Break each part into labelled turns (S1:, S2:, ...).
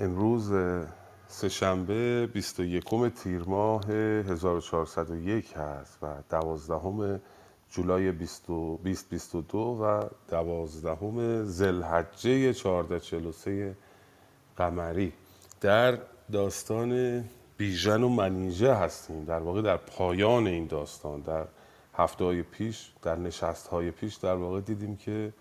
S1: امروز سهشنبه 21 تیر ماه 1401 هست و دوازدهم جولای 2022 و دوازدهم زلحجه 1443 قمری. در داستان بیژن و منیژه هستیم. در واقع در پایان این داستان در هفته های پیش در نشست های پیش در واقع دیدیم که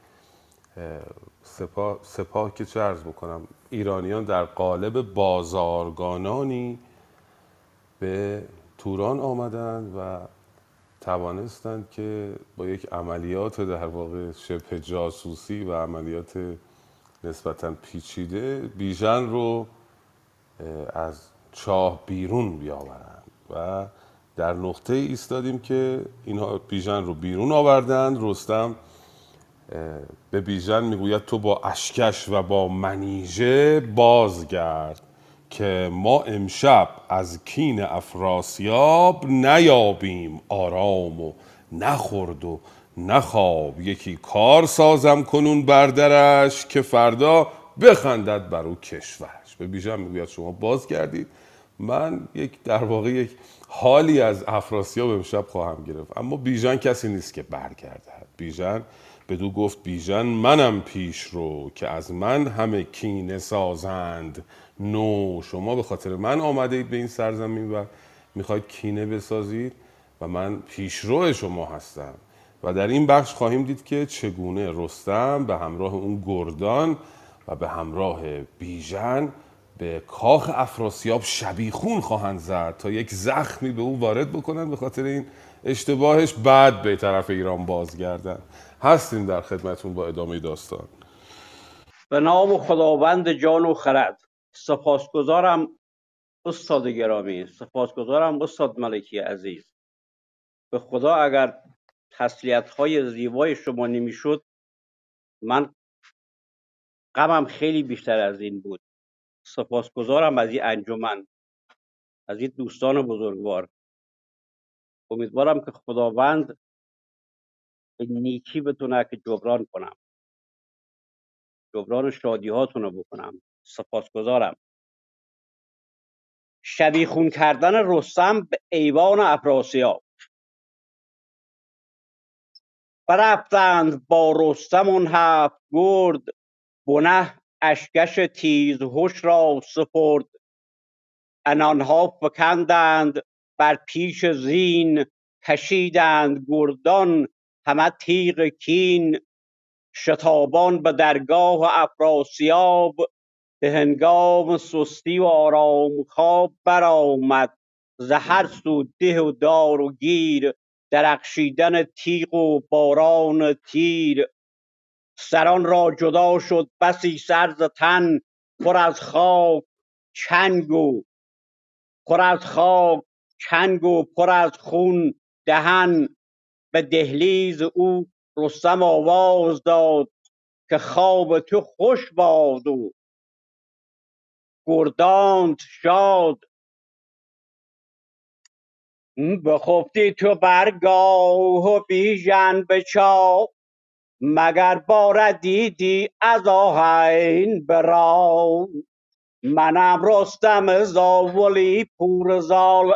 S1: سپاه, سپاه که چه ارز بکنم ایرانیان در قالب بازارگانانی به توران آمدند و توانستند که با یک عملیات در واقع شبه جاسوسی و عملیات نسبتا پیچیده بیژن رو از چاه بیرون بیاورند و در نقطه ایستادیم که اینها بیژن رو بیرون آوردند رستم به بیژن می‌گوید تو با اشکش و با منیژه بازگرد که ما امشب از کین افراسیاب نیابیم آرام و نخورد و نخواب. یکی کار سازم کنون بردرش که فردا بخندد بر او کشورش. به بیژن می‌گوید شما بازگردید. من یک در واقع یک حالی از افراسیاب امشب خواهم گرفت. اما بیژن کسی نیست که برگردد. بیژن بدو گفت بیژن منم پیش رو که از من همه کینه سازند. نو شما به خاطر من آمده اید به این سرزمین و می‌خواید کینه بسازید و من پیشرو شما هستم. و در این بخش خواهیم دید که چگونه رستم به همراه اون گردان و به همراه بیژن به کاخ افراسیاب شبیخون خواهند زد تا یک زخمی به او وارد بکنند به خاطر این اشتباهش بعد به طرف ایران بازگردن هستیم در خدمتون با ادامه داستان.
S2: به نام خداوند جان و خرد. سپاسگزارم استاد گرامی سپاسگزارم استاد ملکی عزیز. به خدا اگر تسلیت های زیبای شما نمی‌شد من غمم خیلی بیشتر از این بود. سپاسگزارم از این انجمن از این دوستان بزرگوار. امیدوارم که خداوند به نیکی بتونه که جبران کنم. جبران شادی هاتون رو بکنم. سپاسگزارم. شبیخون کردن رستم به ایوان افراسیاب. برفتند با رستم اون هفت گرد بنه اشکش تیز هش را سپرد. انانها فکندند بر پیش زین کشیدند گردان. همه تیغ کین شتابان به درگاه افراسیاب به هنگام سستی و آرام خواب برآمد. ز هر سو و دار و گیر درخشیدن تیغ و باران تیر. سران را جدا شد بسی سر ز تن پر از خاک چنگ و پر از خاک چنگ و پر از خون دهن. به دهلیز او رستم آواز داد که خواب تو خوش باد و گردانت شاد. بخفتی تو برگاه و بیژن به چاه مگر بار دیدی از آهین برا منم رستم زاولی پور زال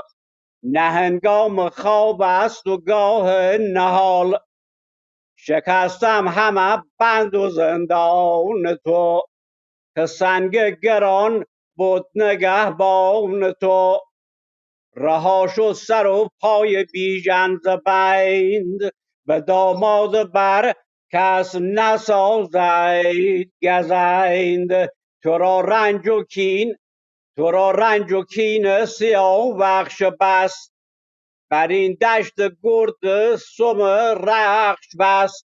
S2: نه هنگام خواب است و گاه نهال. شکستم همه بند و زندان تو که سنگ گران بود نگهبان تو. رها شد سر و پای بیژن ز بند به داماد بر کس نسازید گزند. تو را رنج و کین تو را رنج و کین سیاه بخش بست بر این دشت گرد سم رخش بست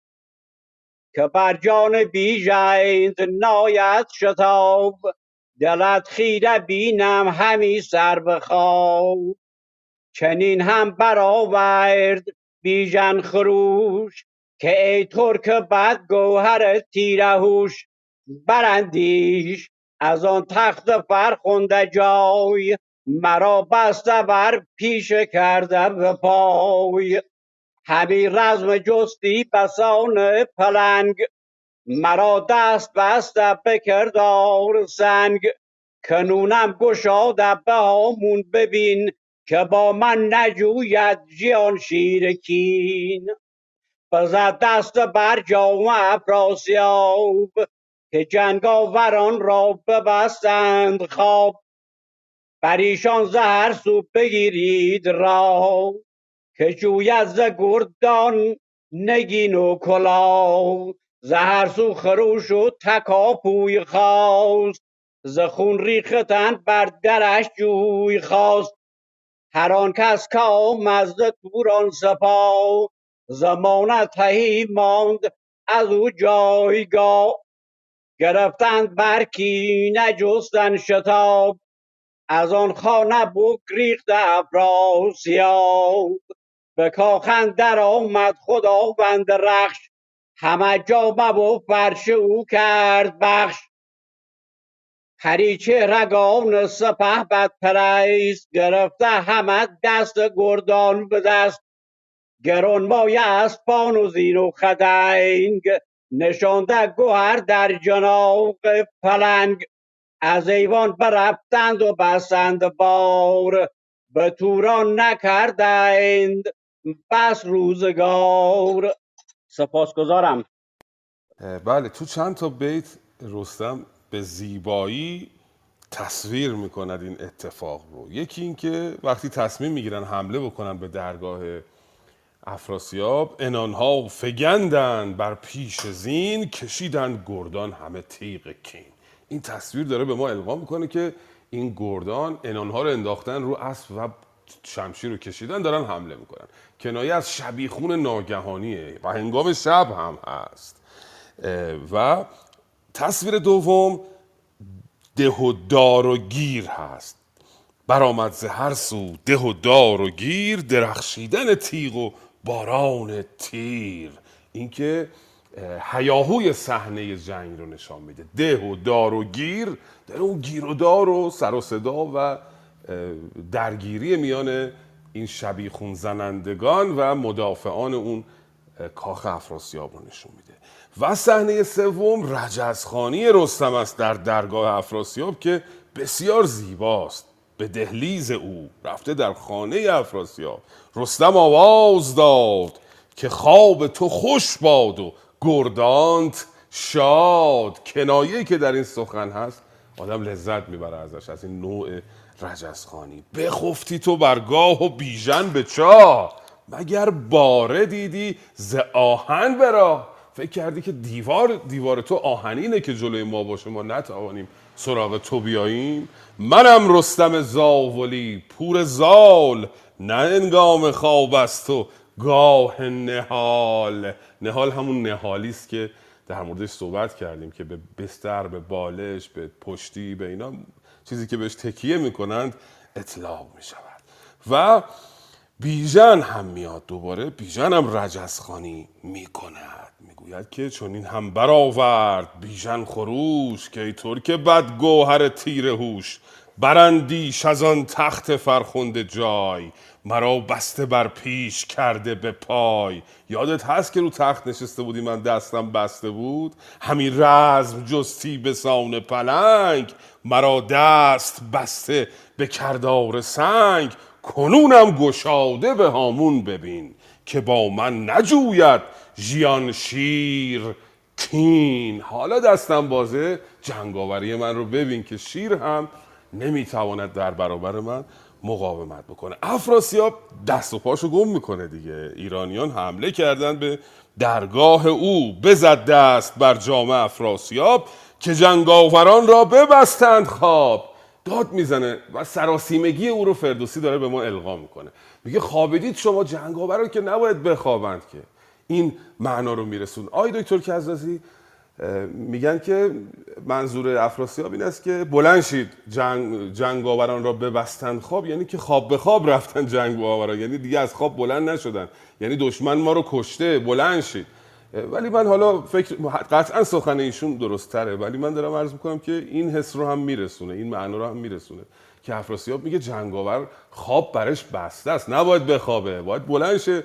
S2: که بر جان بیژند ناید شتاب دلت خیره بینم همی سر بخواب چنین هم برآورد بیژن خروش که ای ترک بد گوهر تیره هوش براندیش از آن تخت فرخنده جای مرا بسته بر پیش کرده به پای. همی رزم جستی بسان پلنگ مرا دست بسته به کردار سنگ. کنونم گشاد به هامون ببین که با من نجوید جیان شیرکین بزد دست بر جام افراسیاب که جنگاوران را ببستند خواب. بر ایشان زهر سو بگیرید را که جوید ز گردان نگین و کلاه. زهر سو خروش و تکاپوی خواست ز خون ریختن بر درش جوی خواست. هر آن کس که آمد ز توران سپاه زمانت تهی ماند از او جایگاه. گرفتند برکی نجستن شتاب از آن خانه بگریخت افراسیاب به کاخ در آمد خداوند رخش همه جا و فرش او کرد بخش. هریچه رگان سپه بد پریست گرفته همه دست گردان به دست. گرانمایه اسپان و زین و خدنگ نشانده گوهر در جناق پلنگ. از ایوان برفتند و بستند بار. به توران نکردند بس روزگار. سپاسگزارم.
S1: اه، بله تو چند تا بیت رستم به زیبایی تصویر می‌کند این اتفاق رو. یکی این که وقتی تصمیم می‌گیرن حمله بکنن به درگاه افراسیاب انانها فگندن بر پیش زین کشیدن گردان همه تیغ کین. این تصویر داره به ما القا می‌کنه که این گردان انانها رو انداختن رو اسب و شمشیر رو کشیدن دارن حمله می‌کنن. کنایه از شبیخون ناگهانیه و هنگام شب هم هست. و تصویر دوم ده و دار و گیر هست. برآمد ز هر سو ده و دار و گیر درخشیدن تیغ و باران تیر. اینکه اه، هیاهوی صحنه جنگ رو نشان میده. ده و دار و گیر داره اون گیر و دار و سر و صدا و درگیری میان این شبیخون زنندگان و مدافعان اون کاخ افراسیاب رو نشون میده. و صحنه سوم رجزخانی رستم است در درگاه افراسیاب که بسیار زیباست. به دهلیز او رفته در خانه افراسیاب. رستم آواز داد که خواب تو خوش باد و گردانت شاد. کنایه که در این سخن هست آدم لذت می‌بره ازش از این نوع رجزخانی بخفتی تو برگاه و بیژن به چاه مگر باره دیدی ز آهن براه فکر کردی که دیوار دیوار تو آهنینه که جلوی ما باشه. ما نتوانیم سراغ تو بیاییم. منم رستم زاولی پور زال. نه انگام خواب است و گاه نهال. نهال همون نهالی است که در موردش صحبت کردیم که به بستر به بالش به پشتی به اینا چیزی که بهش تکیه می‌کنند اطلاق می‌شود. و بیژن هم میاد دوباره. بیژن هم رجزخانی می‌کند. می‌گوید که چون این هم برآورد بیژن خروش که ای ترک بد گوهر تیر هوش. برندیش از آن تخت فرخنده جای مرا بسته بر پیش کرده به پای. یادت هست که رو تخت نشسته بودی من دستم بسته بود؟ همین رزم جستی به سان پلنگ مرا دست بسته به کردار سنگ. کنونم گشاده به هامون ببین که با من نجوید ژیان شیر کین حالا دستم بازه. جنگاوری من رو ببین که شیر هم نمی‌تواند در برابر من مقاومت بکنه. افراسیاب دست و پاشو گم می‌کنه دیگه. ایرانیان حمله کردن به درگاه او. بزد دست بر جامعه افراسیاب که جنگاوران را ببستند خواب. داد می‌زنه و سراسیمگی او رو فردوسی داره به ما القا می‌کنه. میگه خوابیدید شما جنگاوران که نباید بخوابند که. این معنا رو میرسون. آی دکتر کزازی میگن که منظور افراسیاب این است که بلند شید جنگ جنگاوران را ببستند خواب یعنی که خواب به خواب رفتن جنگاوران یعنی دیگه از خواب بلند نشدن. یعنی دشمن ما رو کشته بلند شید. ولی من حالا فکر قطعا سخن ایشون درست تره ولی من دارم عرض می‌کنم که این حس رو هم میرسونه این معنا رو هم میرسونه که افراسیاب میگه جنگاور خواب برش بسته است. نباید بخوابه باید بلند شه.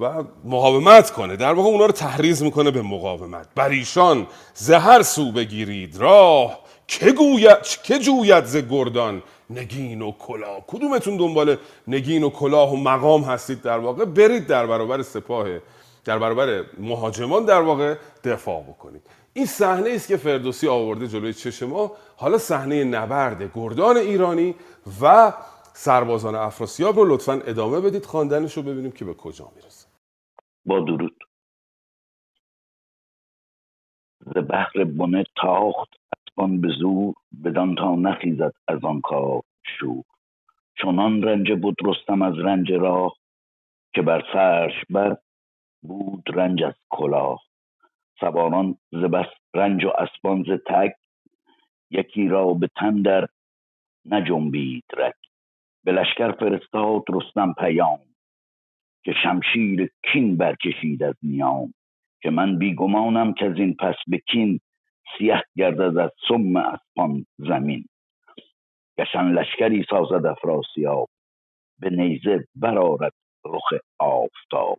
S1: و مقاومت کنه. در واقع اونا رو تحریض می‌کنه به مقاومت. بر ایشان زهر سو بگیرید. راه که گوید که جوید ز گردان؟ نگین و کلاه. کدومتون دنبال نگین و کلاه و مقام هستید در واقع؟ برید در برابر سپاه در برابر مهاجمان در واقع دفاع بکنید. این صحنه است که فردوسی آورده جلوی چشم ما. حالا صحنه نبرد گردان ایرانی و سربازان افراسیاب رو لطفا ادامه بدید. خواندنش رو ببینیم که به کجا می‌رسه.
S3: با درود. ز بحر بنه تاخت اسبان به زور بدان تا نخیزد از آن کار شور. چنان رنج بود رستم از رنج راه که بر فرش بر بود رنج از کلاه. سواران ز بس رنج و اسبان ز تک یکی را به تن در نجنبید رگ. به لشکر فرستاد رستم پیام که شمشیر کین برکشید از نیام که من بیگمانم که از این پس به کین سیه گردد از سم اسپان زمین. گشن لشکری سازد افراسیاب به نیزه برارد رخ آفتاب.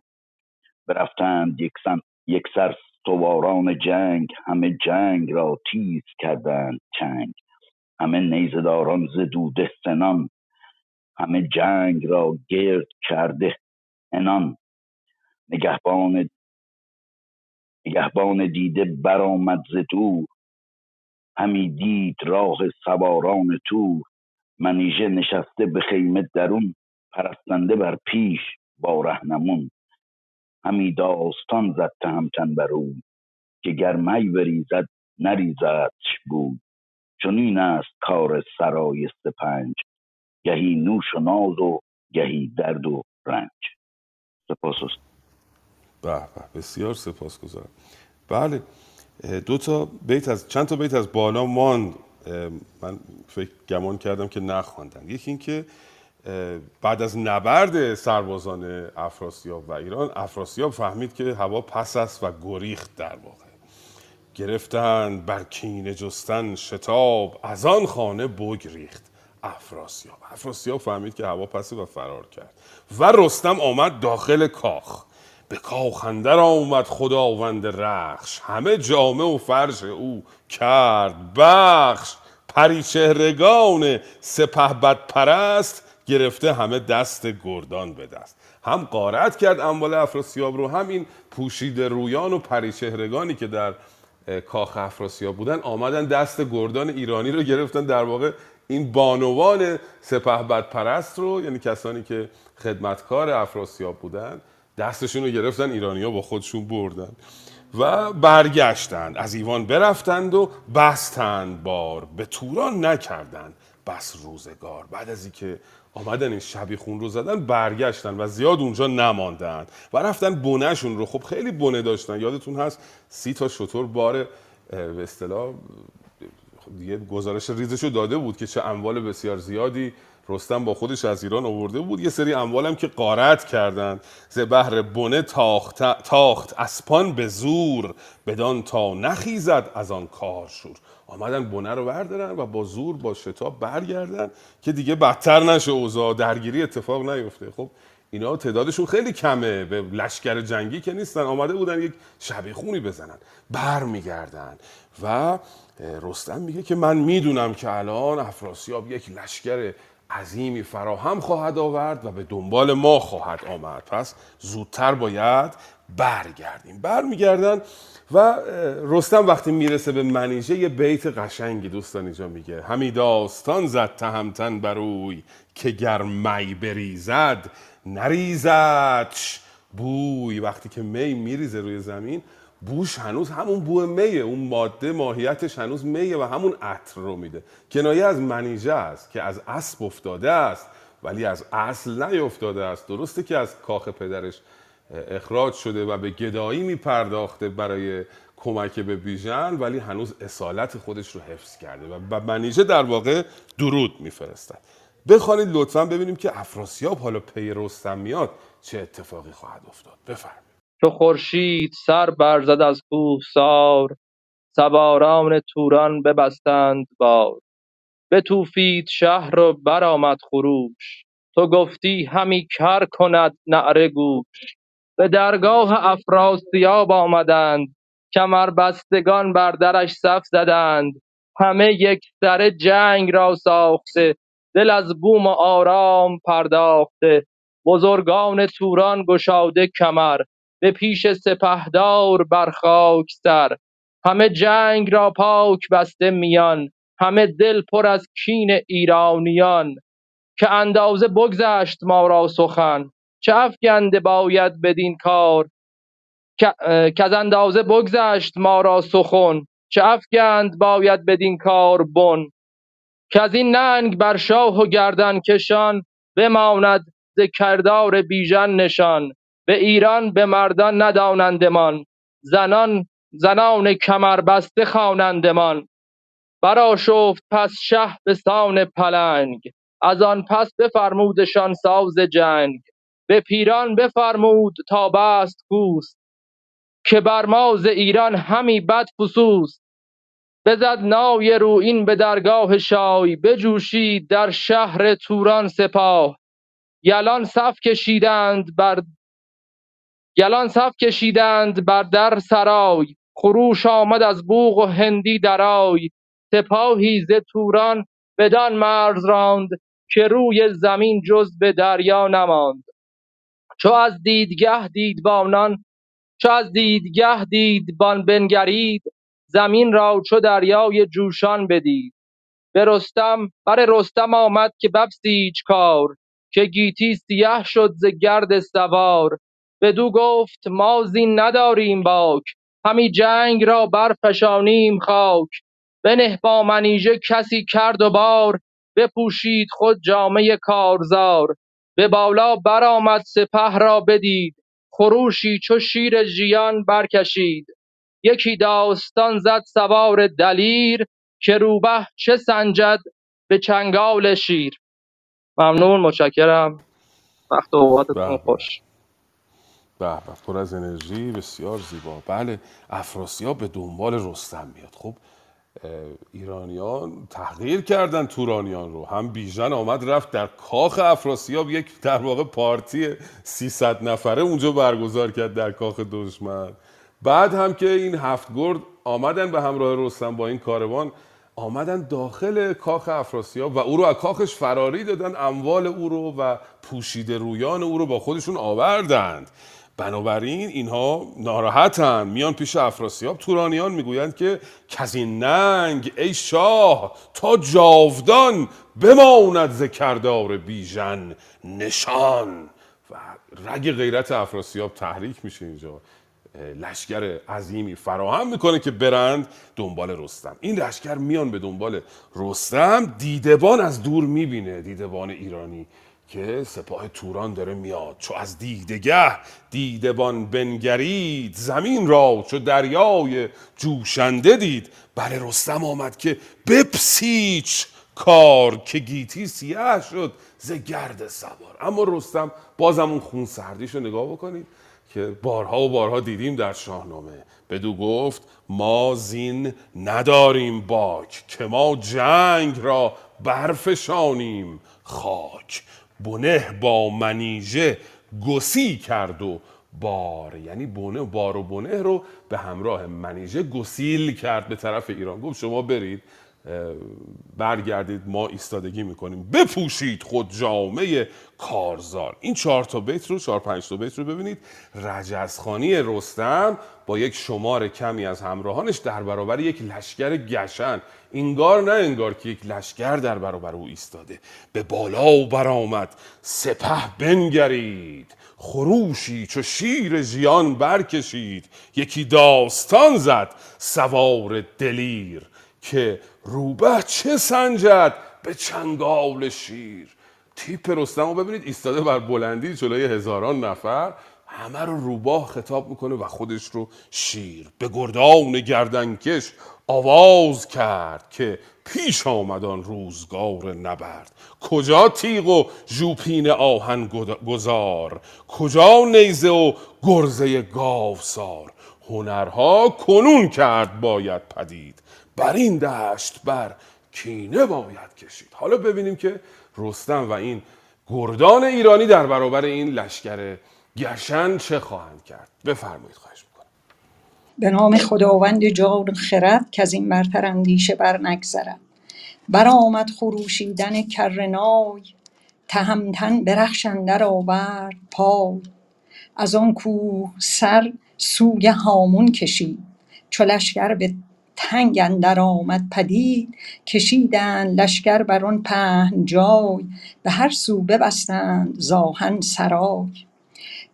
S3: برفتند یکسن یک سر سواران جنگ همه جنگ را تیز کردند چنگ. همه نیزداران ز سنان همه جنگ را گرد کرده انان نگهبان نگهبان دیده برآمد ز دور. همی دید راه سواران تور. منیژه نشسته به خیمه درون پرستنده بر پیش با رهنمون. همی داستان زد تهمتن بر او که گر می بریزد نریزدش بود. چنین است کار سرای سپنج گهی نوش و ناز و گهی درد و رنج. سپاس است.
S1: به به بسیار سپاسگزارم. بله دو تا بیت از چند تا بیت از بالا ماند. من فکر گمان کردم که نخواندن یکی این که اه، بعد از نبرد سربازان افراسیاب و ایران افراسیاب فهمید که هوا پس است و گریخت در واقع. گرفتند بر کینه جستن شتاب از آن خانه بگریخت. افراسیاب. افراسیاب فهمید که هوا پسه و فرار کرد. و رستم آمد داخل کاخ. به کاخ اندر آمد خداوند رخش. همه جامه و فرش او کرد بخش. پریچهرگان سپه بد پرست گرفته همه دست گردان به دست. هم قارت کرد اموال افراسیاب رو هم این پوشیده رویان و پریچهرگانی که در کاخ افراسیاب بودن آمدن دست گردان ایرانی رو گرفتن در واقع این بانوان سپه بد پرست رو یعنی کسانی که خدمتکار افراسیاب بودن دستشون رو گرفتن ایرانیا با خودشون بردن و برگشتند از ایوان برفتند و بستند بار. به توران نکردند بس روزگار. بعد از اینکه آمدن این شبیخون رو زدن برگشتن و زیاد اونجا نماندن و رفتن بونهشون رو. خب خیلی بونه داشتن. یادتون هست سی تا شطور بار به اصطلاح دیگه گزارش ریزشو داده بود که چه اموال بسیار زیادی رستم با خودش از ایران آورده بود. یه سری اموال هم که قارت کردند. ز بهر بنه تاخت, تاخت اسپان به زور بدان تا نخیزد از آن کار شور. آمدن بنه رو بردارن و با زور با شتاب برگردن که دیگه بدتر نشه اوضاع. درگیری اتفاق نیفته. خب اینا تعدادشون خیلی کمه. به لشکر جنگی که نیستن. آمده بودن یک شبیخونی بزنن. بر میگردن و رستم میگه که من می‌دونم که الان افراسیاب یک لشکر عظیمی فراهم خواهد آورد و به دنبال ما خواهد آمد. پس زودتر باید برگردیم. برمیگردن و رستم وقتی می‌رسه به منیژه یه بیت قشنگی دوستان اینجا میگه. همی داستان زد تهمتن بروی که گر می بریزد نریزدش بوی. وقتی که می میریزه روی زمین بوش هنوز همون بو میه اون ماده ماهیتش هنوز میه و همون عطر رو میده. کنایه از منیژه است که از اسب افتاده است ولی از اصل نیفتاده است. درسته که از کاخ پدرش اخراج شده و به گدایی میپرداخته برای کمک به بیژن ولی هنوز اصالت خودش رو حفظ کرده و منیژه در واقع درود میفرستد. بخوانید لطفا ببینیم که افراسیاب حالا پی رستم میاد چه اتفاقی خواهد افتاد. بفرمایید.
S4: چو خورشید سر برزد از کوهسار سواران توران ببستند بار. بتوفید شهر و برآمد خروش تو گفتی همی کر کند نعره گوش. به درگاه افراسیاب آمدند کمربستگان بر درش صف زدند. همه یک سر جنگ را ساخته دل از بوم و آرام پرداخته. بزرگان توران گشاده کمر به پیش سپهدار بر خاک سر. همه جنگ را پاک بسته میان همه دل پر از کین ایرانیان. که اندازه بگذشت ما را سخن چه افگنده باید بدین کار؟ که از اندازه بگذشت ما را سخن چه افگند باید بدین کار بن؟ که از این ننگ بر شاه و گردن کشان بماند ز کردار بیژن نشان. به ایران به مردان ندانندمان. زنان زنان کمربسته خوانندمان. برآشفت پس شه به سان پلنگ. از آن پس بفرمودشان ساز جنگ. به پیران بفرمود تا بست کوس که بر ما ز ایران همی بد فسوس. بزد نای رویین به درگاه شاه بجوشید در شهر توران سپاه. یلان صف کشیدند بر یلان صف کشیدند بر در سرای خروش آمد از بوق و هندی درای. سپاهی ز توران بدان مرز راند که روی زمین جز به دریا نماند. چو از دیدگه دیدبانان چو از دیدگه دیدبان بنگرید زمین را چو دریای جوشان بدید. به رستم بر رستم آمد که ببسیج کار که گیتی سیه شد ز گرد سوار. بدو گفت ما زین نداریم باک همی جنگ را برفشانیم خاک. بنه با منیژه کسی کرد و بار بپوشید خود جامه کارزار. به بالا برآمد سپه را بدید خروشی چو شیر ژیان برکشید. یکی داستان زد سوار دلیر که روبه چه سنجد به چنگال شیر. ممنون متشکرم. وقت اوقاتتون
S1: به
S4: خوش.
S1: به پر از انرژی بسیار زیبا. بله افراسیاب به دنبال رستم میاد. خب ایرانیان تحقیر کردن تورانیان رو. هم بیژن آمد رفت در کاخ افراسیاب. یک در واقع پارتی 300 نفره اونجا برگزار کرد در کاخ دشمن. بعد هم که این هفت گرد آمدن به همراه رستم با این کاروان آمدن داخل کاخ افراسیاب و او رو از کاخش فراری دادن اموال او رو و پوشیده رویان او رو با خودشون آوردند. بنابراین اینها ناراحتن. میان پیش افراسیاب تورانیان می‌گویند که کزین ننگ ای شاه تا جاودان بماند ز کردار بیژن نشان. و رگ غیرت افراسیاب تحریک میشه اینجا. لشکر عظیمی فراهم می‌کنه که برند دنبال رستم. این لشکر میان به دنبال رستم. دیدبان از دور می‌بینه. دیدبان ایرانی که سپاه توران داره میاد. چو از دیدگه دیدبان بنگرید زمین را چو دریای جوشنده دید. بله رستم آمد که بپسیچ کار که گیتی سیاه شد ز گرد سوار. اما رستم بازم اون خون سردیش رو نگاه بکنید که بارها و بارها دیدیم در شاهنامه. بدو گفت ما زین نداریم باک که ما جنگ را برفشانیم خاک. بنه با منیژه گسی کرد و بار. یعنی بونه بار و بنه رو به همراه منیژه گسیل کرد به طرف ایران. گفت شما برید برگردید ما ایستادگی می‌کنیم. بپوشید خود جامعه کارزار. این چهار تا بیت رو چهار پنج تا بیت رو ببینید. رجزخانی رستم با یک شمار کمی از همراهانش در برابر یک لشکر گشن. انگار نه انگار که یک لشکر در برابر او ایستاده. به بالا و برآمد. سپه بنگرید. خروشی چو شیر ژیان برکشید. یکی داستان زد. سوار دلیر. که روبه چه سنجد به چنگال شیر. تیپ رستم رو ببینید ایستاده بر بلندی جلوی هزاران نفر همه رو روباه خطاب می‌کنه و خودش رو شیر به گردان گردنکش آواز کرد که پیش آمدان روزگار نبرد. کجا تیغ و ژوپین آهن گذار؟ کجا نیزه و گرزه گاوسار؟ هنرها کنون کرد باید پدید. بر این دشت بر کینه باید کشید. حالا ببینیم که رستم و این گردان ایرانی در برابر این لشکر گشن چه خواهند کرد. بفرمایید خواهش می‌کنم.
S5: به نام خداوند جان خرد که از این برتر اندیشه بر نگذرد برآمد خروشیدن کرنای تهمتن برخش اندر آورد پای. از آن کوه سر سوی هامون کشید چو لشکر به تنگ اندر آمد پدید کشیدند لشکر بر آن پهن جای به هر سو ببستند ز آهن سرای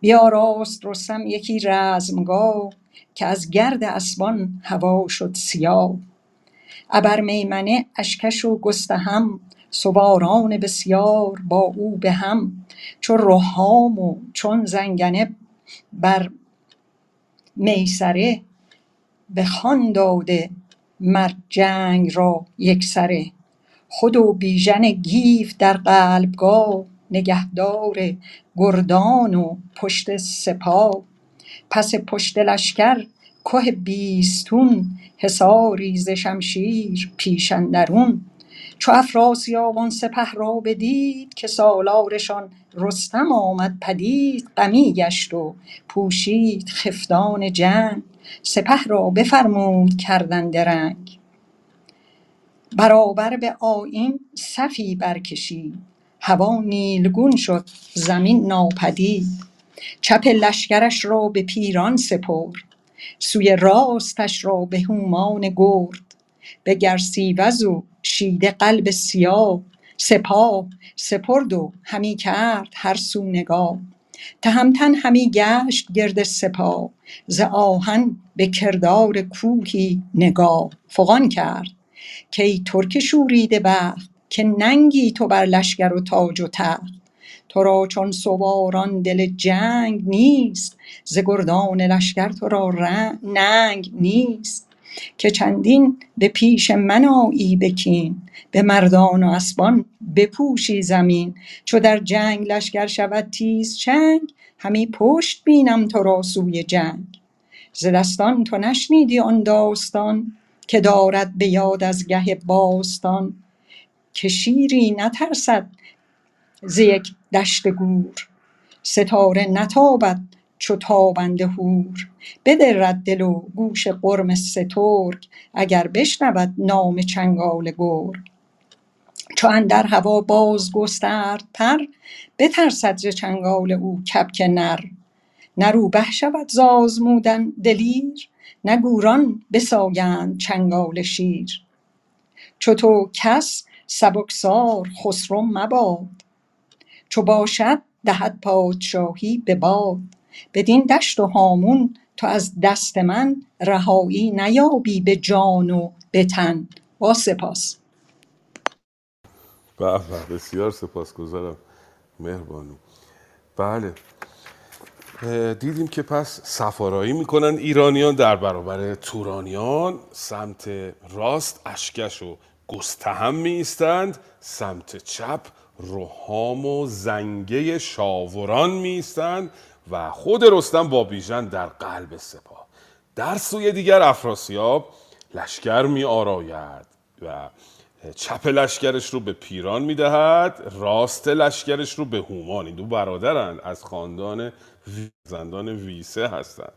S5: بیاراست رستم یکی رزمگاه که از گرد اسبان هوا شد سیاه. ابر میمنه اشکش و گستهم سواران بسیار با او به هم. چو رهام و چون زنگنه بر میسره به خان داده مر جنگ را یکسره خود و بیژن گیو در قلبگاه نگهدار گردان و پشت سپاه. پس پشت لشکر که بیستون حصاری ز شمشیر پیش اندرون. چو افراسیاب آن سپه را بدید که سالارشان رستم آمد پدید. غمی گشت و پوشید خفتان جنگ. سپه را بفرمود کردن درنگ برابر به آیین صفی برکشید. هوا نیلگون شد زمین ناپدید. چپ لشکرش را به پیران سپرد. سوی راستش را به هومان گرد. به گرسیوز و شیده قلب سیاه سپاه سپرد و همی کرد هر سو نگاه. تهمتن همی گشت گرد سپاه ز آهن به کردار کوهی نگاه فغان کرد. کای ترک شوریده بخت که ننگی تو بر لشکر و تاج و تخت. تو را چون سواران دل جنگ نیست ز گردان لشکر تو را ننگ نیست. که چندین به پیش من آیی به کین به مردان و اسبان بپوشی زمین. چو در جنگ لشکر شود تیز چنگ همی پشت بینم تو را سوی جنگ. ز دستان تو نشنیدی آن داستان که دارد به یاد از گه باستان. که شیری نترسد ز یک دشت گور ستاره نتابد چو تابنده هور بدرد دل و گوش قرم سترگ اگر بشنود نام چنگال گرگ. چو اندر هوا باز گسترد پر بترسد ز چنگال او کبک نر. نه روبه شود ز آزمودن دلیر نه گوران بساگند چنگال شیر. چو تو کس سبکسار خسرو مباد چو باشد دهد پادشاهی به باد. بدین دشت و هامون تو از دست من رهایی نیابی به جان و به تن. با سپاس.
S1: به بسیار سپاسگزارم. مهربانو. بله. دیدیم که پس سفارایی می‌کنن ایرانیان در برابر تورانیان. سمت راست اشکش و گستهم میستند سمت چپ رهام و زنگه شاوران میستند و خود رستم با بیژن در قلب سپاه. در سوی دیگر افراسیاب لشکر می آراید و چپ لشکرش رو به پیران می‌دهد راست لشکرش رو به هومان. این دو برادرند از خاندان زندان ویسه هستند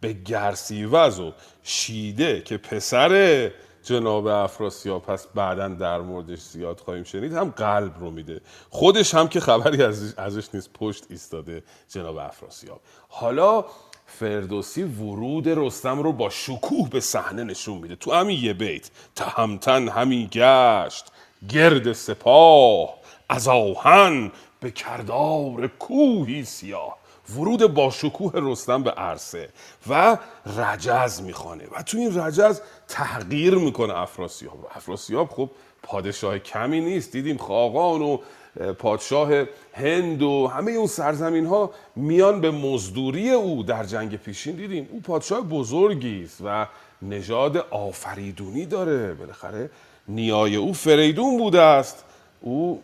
S1: به گرسیوز و شیده که پسر جناب افراسیاب هست بعدا در موردش زیاد خواهیم شنید هم قلب رو میده. خودش هم که خبری ازش, نیست پشت ایستاده جناب افراسیاب. حالا فردوسی ورود رستم رو با شکوه به صحنه نشون میده. تو همین یه بیت تهمتن همی گشت گرد سپاه از آهن به کردار کوهی سیاه. ورود با شکوه رستم به عرصه و رجز می‌خوانه. و تو این رجز تحقیر می‌کنه افراسیاب افراسیاب خب پادشاه کمی نیست. دیدیم خاقان و پادشاه هند و همه اون سرزمین ها میان به مزدوری او در جنگ پیشین. دیدیم او پادشاه بزرگی است و نژاد آفریدونی داره. بالاخره نیای او فریدون بوده است. او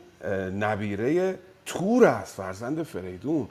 S1: نبیره تور است. فرزند فریدون.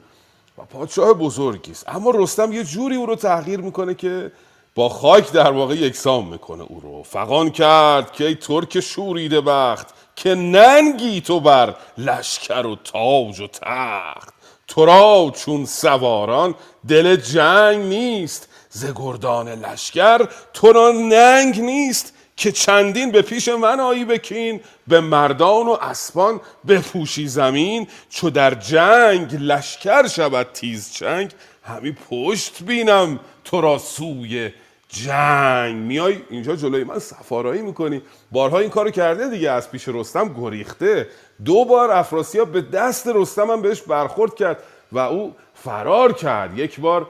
S1: و پادشاه بزرگی است. اما رستم یه جوری او رو تغییر می‌کنه که با خاک در واقع یکسان می‌کنه او رو. فقان کرد که ای ترک شوریده بخت که ننگی تو بر لشکر و تاج و تخت. تو را چون سواران دل جنگ نیست ز گردان لشکر تو را ننگ نیست. که چندین به پیش من آیی بکین به مردان و اسبان بپوشی زمین چو در جنگ لشکر شود تیز چنگ. همی پشت بینم تو را سوی جنگ. میای اینجا جلوی من سفارایی می‌کنی. بارها این کارو کرده دیگه از پیش رستم گریخته. دو بار افراسیاب به دست رستم هم بهش برخورد کرد و او فرار کرد. یک بار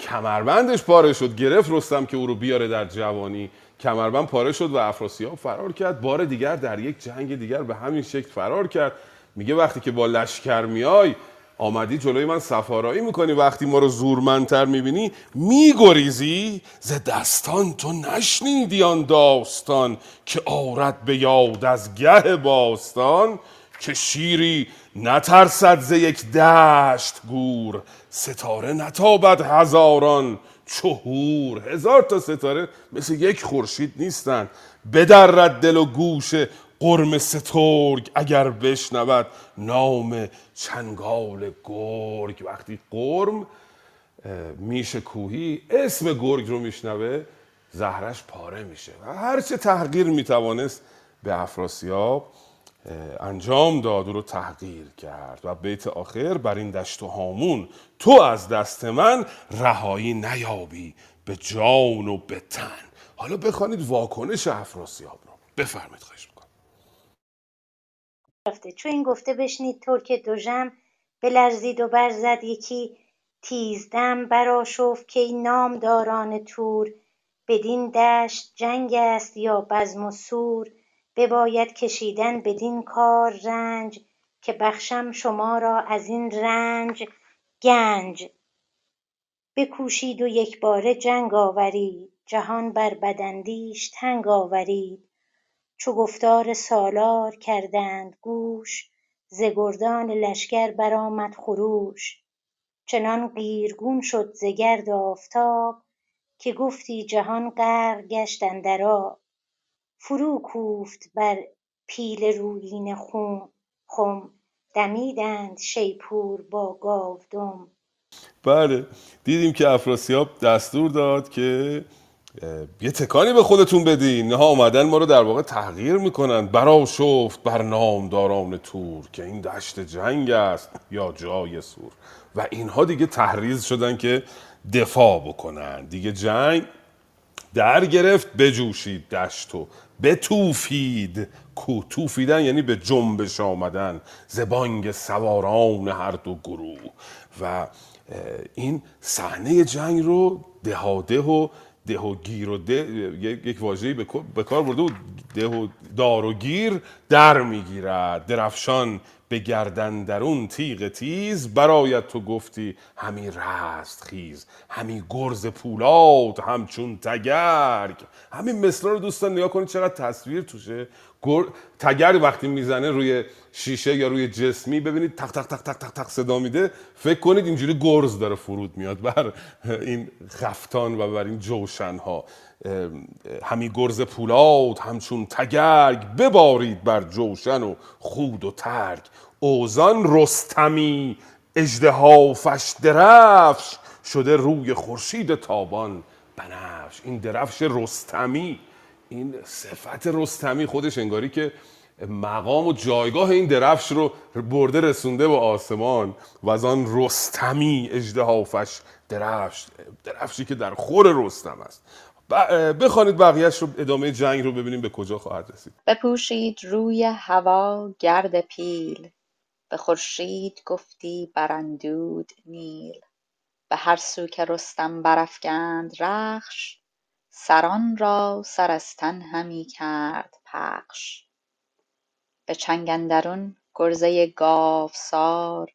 S1: کمربندش پاره شد. گرفت رستم که او رو بیاره در جوانی. کمربند پاره شد و افراسیاب فرار کرد. بار دیگر در یک جنگ دیگر به همین شکل فرار کرد. میگه وقتی که با لشکر میای آمدی جلوی من سفارایی می‌کنی. وقتی ما رو زورمندتر می‌بینی میگریزی. ز دستان تو نشنیدی آن داستان که آرد به یاد از گه باستان که شیری نترسد ز یک دشت گور. ستاره نتابد هزاران چهور هزار تا ستاره مثل یک خورشید نیستن. بدرد دل و گوش قرم سترگ اگر بشنود نام چنگال گرگ. وقتی قرم میشه کوهی اسم گرگ رو میشنوه زهرش پاره میشه. و هرچه تحقیر می‌توانست به افراسیاب انجام داد و رو تحقیر کرد. و بیت آخر بر این دشت و هامون تو از دست من رهایی نیابی به جان و به تن. حالا بخوانید واکنش افراسیاب رو. بفرمایید خواهش می‌کنم.
S6: چو این گفته بشنید ترک دژم بلرزید و برزد. یکی تیزدم برآشفت کای نامداران تور. بدین دشت جنگ است یا بزم و سور. بباید کشیدن بدین کار رنج که بخشم شما را ازین رنج گنج. بکوشید و یکباره جنگ آورید جهان بر بداندیش تنگ آورید. چو گفتار سالار کردند گوش ز گردان لشکر برآمد خروش. چنان قیرگون شد ز گرد آفتاب که گفتی جهان غرق گشت اندر آب. فرو کوفت بر پیل رویینه خم دمیدند شیپور با گاودم.
S1: بله دیدیم که افراسیاب دستور داد که یه تکانی به خودتون بدین. اینها آمدن ما رو در واقع تغییر می‌کنن. برا شفت بر نامداران تور که این دشت جنگ است یا جای سور. و اینها دیگه تحریز شدن که دفاع بکنن. دیگه جنگ در گرفت بجوشید دشت و بتوفید. کو توفیدن یعنی به جنبش آمدن. زبانگ سواران هر دو گروه. و این صحنه جنگ رو دهاده و ده و ده یک واژه‌ای به کار برده و ده و دار و گیر در می‌گیرد. درفشان به گردن درون تیغ تیز برایت تو گفتی همی رست خیز همی گرز پولاد همچون تگرگ. همین مثلا رو دوستان نگاه کنید چقدر تصویر توشه. تگرگ وقتی می‌زنه روی شیشه یا روی جسمی ببینید تق تق تق تق تق تق صدا میده. فکر کنید اینجوری گرز داره فرود میاد بر این خفتان و بر این جوشن ها همی گرز پولاد همچون تگرگ. ببارید بر جوشن و خود و ترگ. اوزان رستمی اژدهافش درفش. شده روی خورشید تابان بنفش. این درفش رستمی. این صفت رستمی خودش انگاری که مقام و جایگاه این درفش رو برده رسونده به آسمان و از آن رستمی اژدهافش درفش درفشی که در خور رستم است. بخوانید بقیهش رو ادامه جنگ رو ببینیم به کجا خواهد رسید.
S7: بپوشید روی هوا گرد پیل. به خورشید گفتی براندود نیل. به هر سو که رستم برافگند رخش سران را سر از تن همی کرد پخش. به چنگ اندرون گرزه گاوسار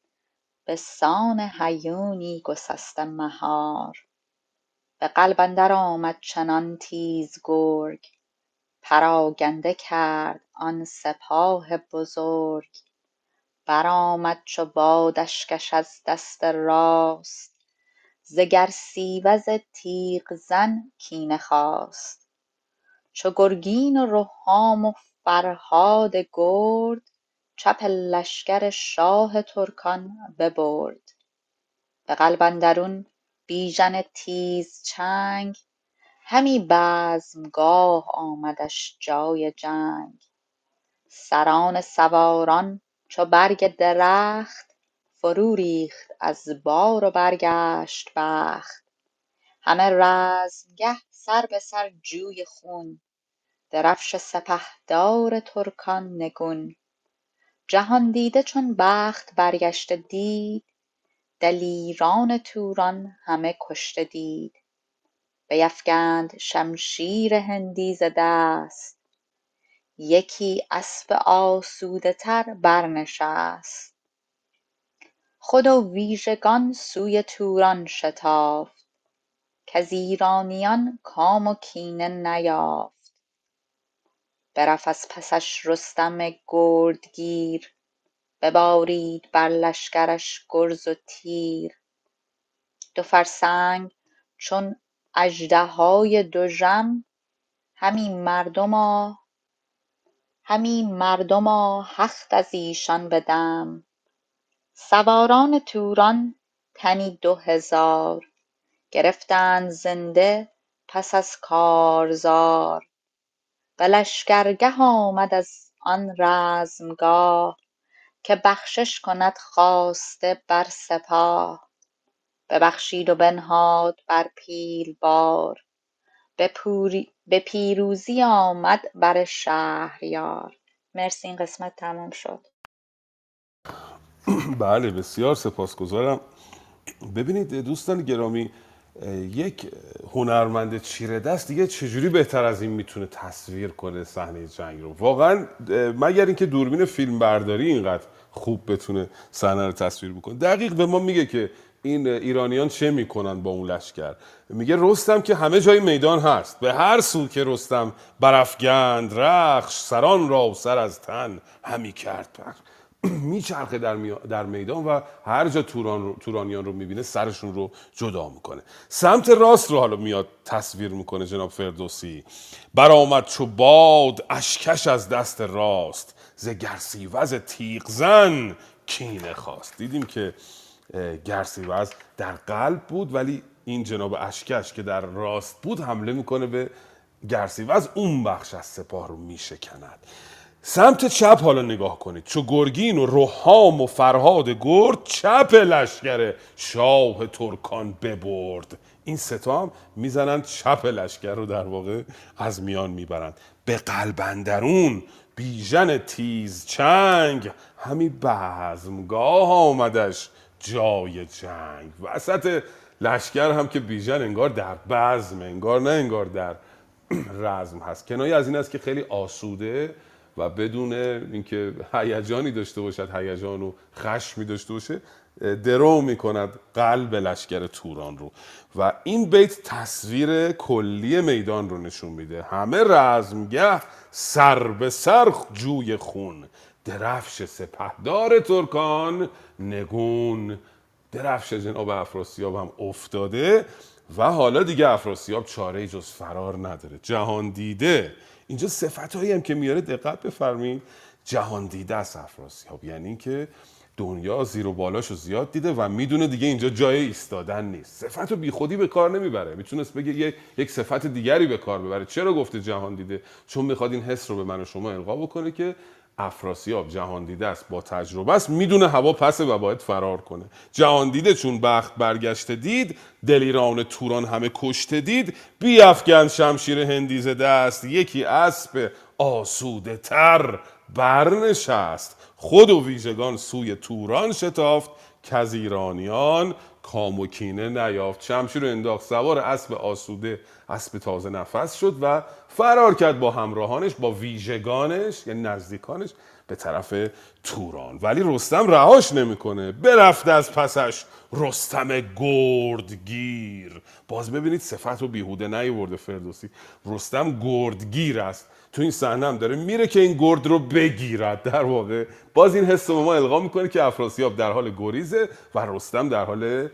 S7: به سان هیونی گسسته مهار. به قلب اندر آمد چنان تیز گرگ پراگنده کرد آن سپاه بزرگ. برآمد چو بادشکش از دست راست ز گرسیوز تیغ زن کینه خواست. چو گرگین و رهام و فرهاد گرد چپ لشکر شاه ترکان ببرد. به قلب اندرون بیژن تیز چنگ همی بزمگاه آمدش جای جنگ. سران سواران چو برگ درخت فرو ریخت از بار و برگشت بخت. همه رزمگه سر به سر جوی خون درفش سپهدار ترکان نگون. جهاندیده چون بخت برگشته دید دلیران توران همه کشته دید. بیفگند شمشیر هندی ز دست یکی اسپ آسوده تر برنشست. خود و ویژگان سوی توران شتافت کز ایرانیان کام و کینه نیافت. برفت از پسش رستم گردگیر ببارید بر لشکرش گرز و تیر. دو فرسنگ چون اژدهای دژم همی مردما همی مردما هخت از ایشان به دم. سواران توران تنی دو هزار گرفتند زنده پس از کارزار. به لشکرگه آمد از آن رزمگاه که بخشش کند خواسته بر سپاه. ببخشید و بنهاد بر پیل بار به پیروزی آمد بر شهریار. مرسی این قسمت تمام شد.
S1: بله بسیار سپاسگزارم. ببینید دوستان گرامی یک هنرمند چیره دست دیگه چجوری بهتر از این می‌تونه تصویر کنه صحنه جنگ رو؟ واقعا مگر اینکه دوربین فیلم برداری اینقدر خوب بتونه صحنه رو تصویر بکنه؟ دقیق به ما میگه که این ایرانیان چه می‌کنن با اون لشکر؟ میگه رستم که همه جای میدان هست. به هر سو که رستم برافگند رخش سران را و سر از تن همی کرد. میچرخه در, در میدان و هر جا توران رو، تورانیان رو می‌بینه سرشون رو جدا می‌کنه. سمت راست رو حالا میاد تصویر می‌کنه جناب فردوسی. برآمد چو باد اشکش از دست راست. ز گرسیوز تیغزن کینه خواست. دیدیم که گرسیوز در قلب بود ولی این جناب اشکش که در راست بود حمله می‌کنه به گرسیوز. اون بخش از سپاه رو میشکند. سمت چپ حالا نگاه کنید. چو گرگین و روحام و فرهاد گرد چپ لشکر شاه ترکان ببرد. این ستا هم می‌زنند چپ لشکر رو در واقع از میان می‌برند. به قلبندرون بیژن تیز چنگ همی بزمگاه آمدش جای جنگ. وسط لشکر هم که بیژن انگار در بزم انگار نه انگار در رزم هست. کنایه از این است که خیلی آسوده و بدون اینکه هیجانی داشته باشد هیجان و خشمی داشته باشه درو می‌کند قلب لشکر توران رو. و این بیت تصویر کلی میدان رو نشون میده. همه رزمگه سر به سر جوی خون. درفش سپهدار ترکان نگون. درفش جناب افراسیاب هم افتاده و حالا دیگه افراسیاب چاره جز فرار نداره. جهان دیده. اینجا صفت هایی هم که میاره دقت بفرمایید. جهان دیده است افراسیاب یعنی اینکه دنیا زیر و بالاشو زیاد دیده و می‌دونه دیگه اینجا جای ایستادن نیست. صفت رو بیخودی به کار نمی‌بره. می‌تونست بگه یک صفت دیگری به کار ببره. چرا گفته جهان دیده؟ چون می‌خواد این حس رو به من و شما القا بکنه که افراسیاب جهان دیده است با تجربه است. می‌دونه هوا پسه و باید فرار کنه. جهان دیده چون بخت برگشته دید دلیران توران همه کشته دید. بیافگن شمشیر هندیز دست یکی اسب آسوده تر برنشست. خود و ویژگان سوی توران شتافت کز ایرانیان کام و کینه نیافت. شمشیر رو انداخت. سوار اسب آسوده اسب تازه نفس شد و فرار کرد با همراهانش با ویژگانش یعنی نزدیکانش به طرف توران. ولی رستم رهاش نمی‌کنه. برفته از پسش. رستم گردگیر. باز ببینید صفت رو بیهوده نیورده فردوسی. رستم گردگیر است. تو این صحنه هم داره میره که این گرد رو بگیرد. در واقع باز این حس ما القا می‌کنه که افراسیاب در حال گریزه و رستم در حال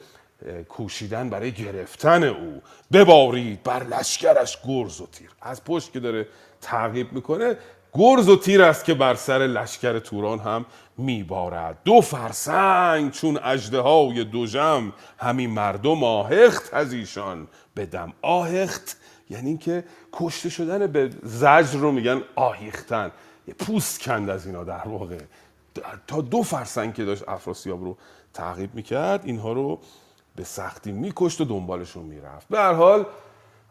S1: کوشیدن برای گرفتن او. ببارید بر لشکرش گرز و تیر. از پشت که داره تعقیب می‌کنه گرز و تیر است که بر سر لشکر توران هم میبارد. دو فرسنگ چون اجده های دوژم همین مردم آهخت از ایشان بدم آهخت. یعنی اینکه کشته شدن به زجر رو میگن آهیختن. یه پوست کند از اینا در واقع. تا دو فرسنگ که داشت افراسیاب رو تعقیب می‌کرد اینها رو به سختی میکشت و دنبالشون می‌رفت. به هر حال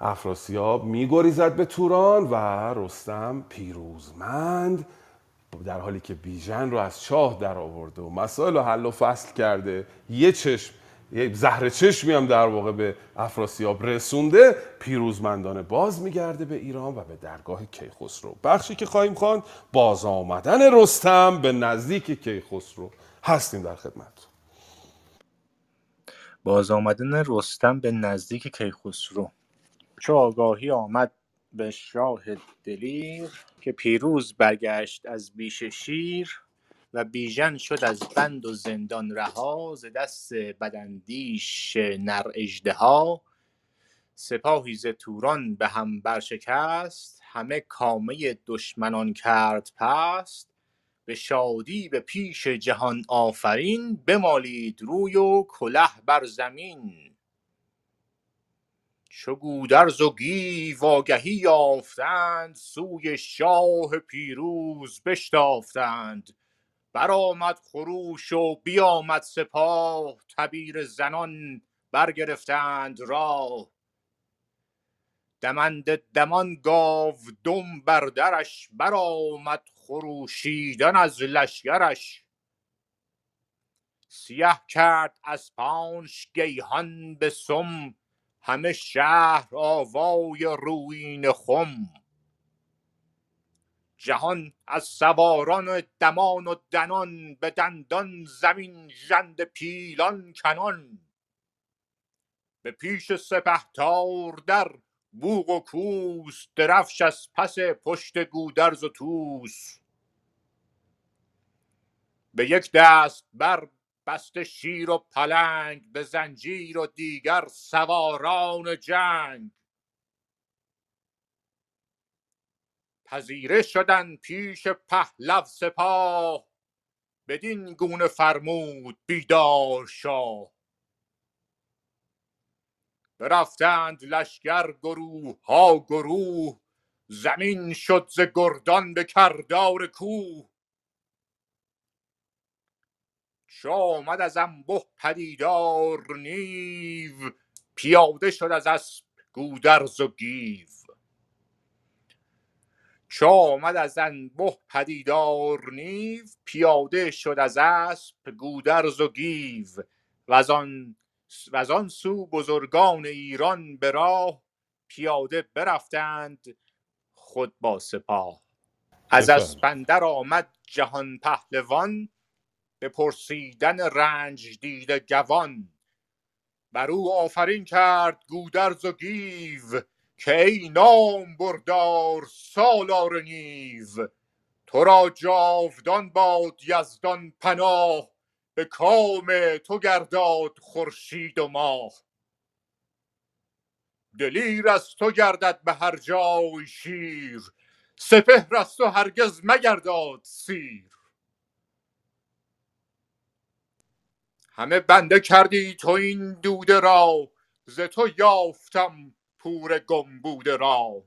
S1: افراسیاب میگریزد به توران و رستم پیروزمند در حالی که بیژن رو از چاه در آورده و مسائل رو حل و فصل کرده. یه چشم یه زهر چشمی هم در واقع به افراسیاب رسونده پیروزمندانه باز میگرده به ایران و به درگاه کیخسرو. بخشی که خواهیم خواند باز آمدن رستم به نزدیک کیخسرو هستیم در خدمت.
S8: باز آمدن رستم به نزدیک کیخسرو. چو آگاهی آمد به شاه دلیر که پیروز برگشت از بیش شیر. و بیژن شد از بند و زندان رها ز دست بداندیش نر اژدها. سپاهی ز توران به هم برشکست همه کامه دشمنان کرد پست. به شادی به پیش جهان آفرین بمالید روی و کله بر زمین. چو گودرز و گیو آگهی یافتند سوی شاه پیروز بشتافتند. برآمد خروش و بیامد سپاه تبیر زنان برگرفتند راه. دمنده دمان گاودم بر درش برآمد خروشیدن از لشکرش. سیه کرد اسپانش گیهان به سم همه شهر آوای رویینه خم. جهان از سواران دمان و دنان به دندان زمین ژنده پیلان کنان. به پیش سپهدار در بوق و کوس درفش از پس پشت گودرز و طوس. به یک دست بر بسته شیر و پلنگ به زنجیر و دیگر سواران جنگ. پذیره شدن پیش پهلو سپاه. بدین گونه فرمود بیدار شاه. برفتند لشکر گروه ها گروه زمین شد ز گردان به کردار کوه. چو آمد از انبه پدیدار نیو پیاده شد از اسپ گودرز و گیو. چو آمد از انبه پدیدار نیو پیاده شد از اسپ گودرز و گیو. وزان وزان سو بزرگان ایران به راه پیاده برفتند خود با سپاه. از
S1: بفرمایید.
S8: اسپ اندر آمد جهان پهلوان به پرسیدن رنج دیده گوان بر او آفرین کرد گودرز و گیو. که ای نام بردار سالار نیو تو را جاودان باد یزدان پناه به کام تو گرداد خورشید و ماه. دلیر از تو گردد به هر جای شیر سپهر از تو هرگز مگرداد سیر. همه بنده کردی تو این دوده را ز تو یافتم پور گم بوده را.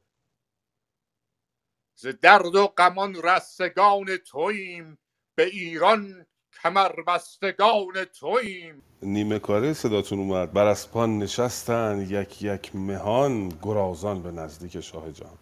S8: ز درد و غمان رستگان توییم به ایران کمر بستگان توییم.
S1: نیمه کاره صداتون اومد. بر اسپان نشستن یک یک مهان گرازان به نزدیک شاه جهان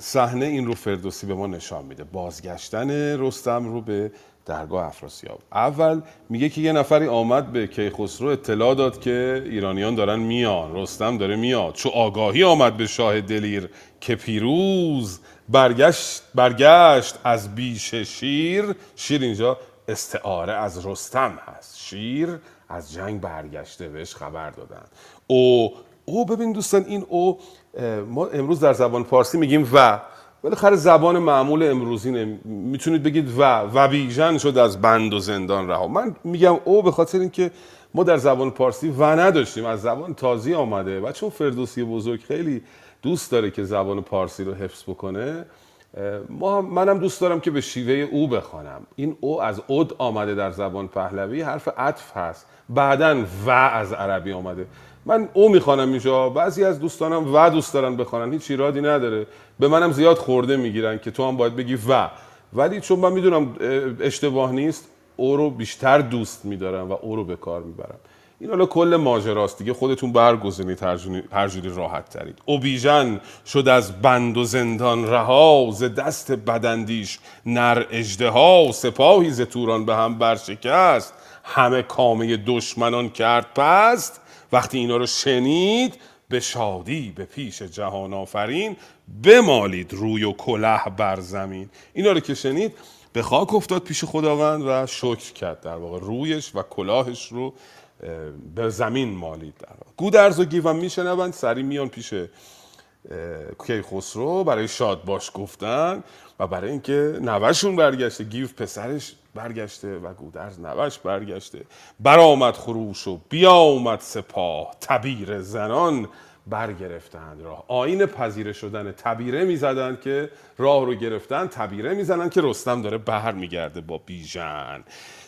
S1: صحنه این رو فردوسی به ما نشان میده. بازگشتن رستم رو به درگاه افراسیاب. اول میگه که یه نفری آمد به کیخسرو اطلاع داد که ایرانیان دارن میان رستم داره میاد. چو آگاهی آمد به شاه دلیر که پیروز برگشت برگشت از بیش شیر. شیر اینجا استعاره از رستم هست. شیر از جنگ برگشته بهش خبر دادن. او او ببین دوستان این او ما امروز در زبان فارسی میگیم و. بالاخره زبان معمول امروزینه می‌تونید بگید و و بیژن شد از بند و زندان رها. من میگم او به خاطر اینکه ما در زبان پارسی و نداشتیم از زبان تازی آمده و چون فردوسی بزرگ خیلی دوست داره که زبان پارسی رو حفظ بکنه ما منم دوست دارم که به شیوه او بخوانم. این او از اد آمده در زبان پهلوی حرف عطف هست. بعدا و از عربی آمده. من او می‌خوانم اینجا. بعضی از دوستانم و دوست دارن بخوانن. هیچ ایرادی نداره. به منم زیاد خورده می‌گیرن که تو هم باید بگی و. ولی چون من می‌دونم اشتباه نیست او رو بیشتر دوست میدارم و او رو به کار می‌برم. این حالا کل ماجراست دیگه. خودتون برگزینید هر جوری راحت ترید اوبیژن شد از بند و زندان رها ز دست بدندیش نر اژدها. سپاهی ز توران به هم برشکست. همه کامه دشمنان کرد پست. وقتی اینا رو شنید به شادی به پیش جهان آفرین بمالید روی و کله بر زمین. اینا رو که شنید به خاک افتاد پیش خداوند و شکر کرد در واقع. رویش و کلاهش رو به زمین مالید در واقع. گودرز و گیوان میشنوند سری میان پیش کیخسرو برای شاد باش گفتن و برای اینکه نوشون برگشته گیو پسرش برگشته و گودرز نوش برگشته. برآمد خروش و بیامد سپاه. تبیر زنان برگرفتند راه. آین پذیره شدن تبیره می‌زدند که راه رو گرفتن. تبیره می‌زنند که رستم داره بهر میگرده با بیژن.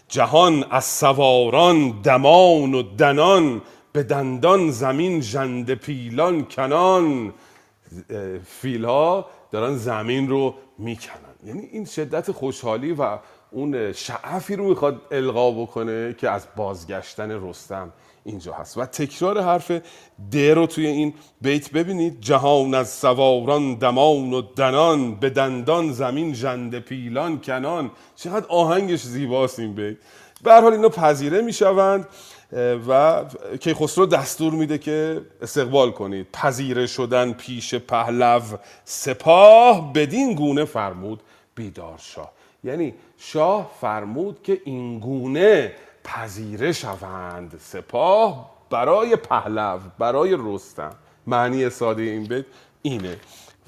S1: جهان از سواران دمان و دنان به دندان زمین ژنده پیلان کنان. فیلها دارن زمین رو می‌کنن. یعنی این شدت خوشحالی و اون شعفی رو می‌خواد القا بکنه که از بازگشتن رستم اینجا هست. و تکرار حرف د رو توی این بیت ببینید. جهان از سواران دمان و دنان به دندان زمین جند پیلان کنان. چقدر آهنگش زیباست این بیت. به حال اینا پذیره می‌شوند و کیخسرو دستور میده که استقبال کنید. پذیره شدن پیش پهلو سپاه بدین گونه فرمود بیدار شاه. یعنی شاه فرمود که این گونه پذیره شوند. سپاه برای پهلو برای رستم. معنی ساده این بیت اینه.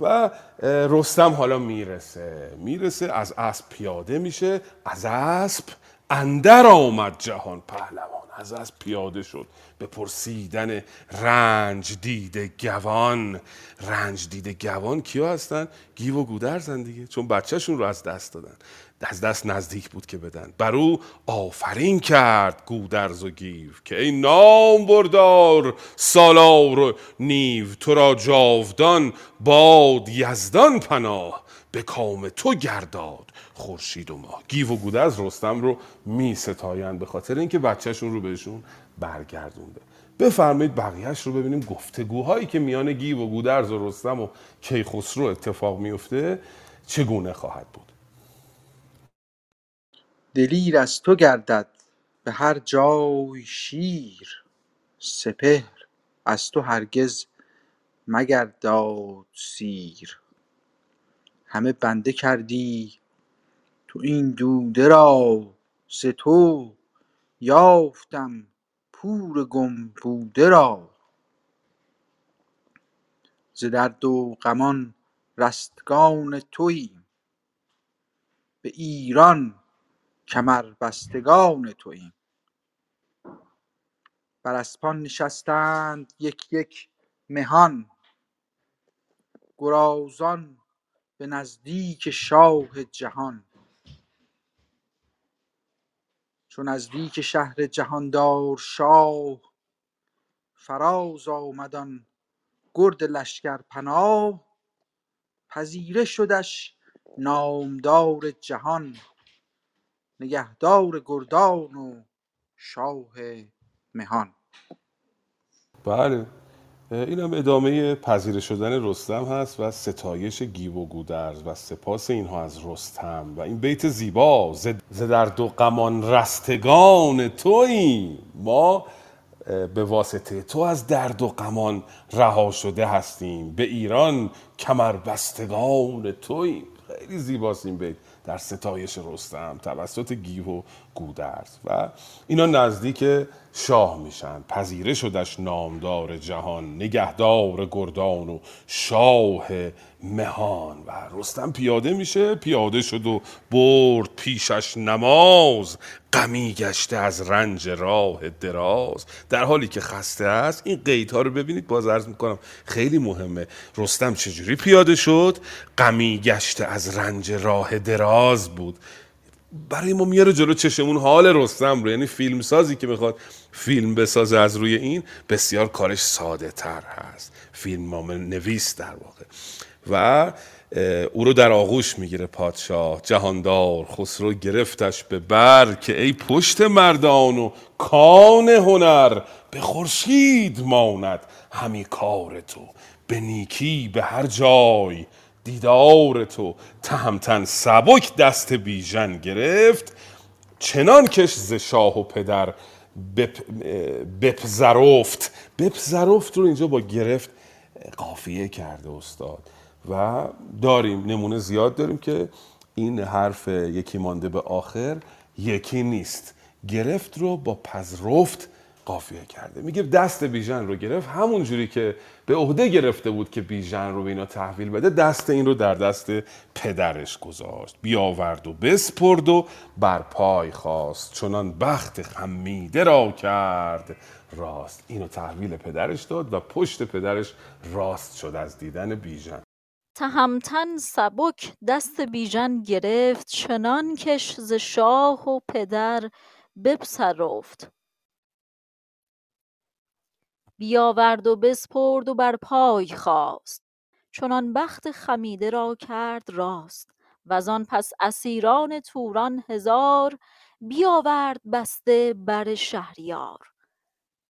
S1: و رستم حالا می‌رسه. می‌رسه از اسب پیاده میشه از اسب اندر آمد جهان پهلوان. از از پیاده شد. به پرسیدن رنج دیده گوان. رنج دیده گوان کیا هستن؟ گیو و گودرزن دیگه. چون بچهشون رو از دست دادن. از دست نزدیک بود که بدن. بر او آفرین کرد گودرز و گیو که ای نام بردار سالار و نیو. تو را جاودان باد یزدان پناه. به کام تو گرداد. خورشید و ماه. گیو و گودرز رستم رو می ستایند به خاطر اینکه بچهشون رو بهشون برگردونده. بفرمایید بقیهش رو ببینیم گفتگوهایی که میان گیو و گودرز و رستم و کیخسرو اتفاق میفته چگونه خواهد بود؟
S9: دلیر از تو گردد به هر جای شیر. سپهر از تو هرگز مگرداد سیر. همه بنده کردی تو این دوده را ز تو یافتم پور گم بوده را. ز درد و غمان رستگان توییم به ایران کمربستگان توییم بر اسپان نشستند یک یک مهان گرازان به نزدیک شاه جهان. چو نزدیک شهر جهاندار شاه فراز آمد آن گرد لشکر پناه پذیره شدش نامدار جهان نگهدار گردان و شاه مهان.
S1: بله. این هم ادامه پذیره شدن رستم هست و ستایش گیو و گودرز و سپاس اینها از رستم. و این بیت زیبا ز در دو غمان رستگان تویی. ما به واسطه تو از درد و غمان رها شده هستیم. به ایران کمربستگان توییم خیلی زیباست این بیت در ستایش رستم. توسط گیو و گودرز و اینا نزدیک شاه میشن. پذیره شدش نامدار جهان نگهدار گردان و شاه مهان. و رستم پیاده میشه پیاده شد و برد پیشش نماز. غمی گشته از رنج راه دراز. در حالی که خسته است این قیدها رو ببینید باز عرض می‌کنم خیلی مهمه. رستم چجوری پیاده شد؟ غمی گشته از رنج راه دراز بود. برای ما میاره جلو چشمون حال رستم رو. یعنی فیلم سازی که می‌خواد فیلم بسازه از روی این بسیار کارش ساده تر هست. فیلم نویس در واقع. و او رو در آغوش می‌گیره پادشاه. جهاندار خسرو گرفتش به بر که ای پشت مردان و کان هنر به خورشید ماند. همی کار تو به نیکی به هر جای. دیدار تو. تهمتن سبک دست بیژن گرفت. چنان کش ز شاه و پدر بپذرفت. بپذرفت رو اینجا با گرفت. قافیه کرده استاد. و داریم نمونه زیاد داریم که این حرف یکی مانده به آخر یکی نیست. گرفت رو با پذرفت قافیه کرده. میگه دست بیژن رو گرفت. همون جوری که به عهده گرفته بود که بیژن رو به اینا تحویل بده دست این رو در دست پدرش گذاشت. بیاورد و بسپرد و بر پای خواست چنان بخت خمیده را کرد. راست. اینو تحویل پدرش داد و پشت پدرش راست شد از دیدن بیژن.
S10: تهمتن سبک دست بیژن گرفت چنان کش ز شاه و پدر بپسرفت بیاورد و بسپرد و بر پای خواست چنان بخت خمیده را کرد راست. وزان پس اسیران توران هزار بیاورد بسته بر شهریار.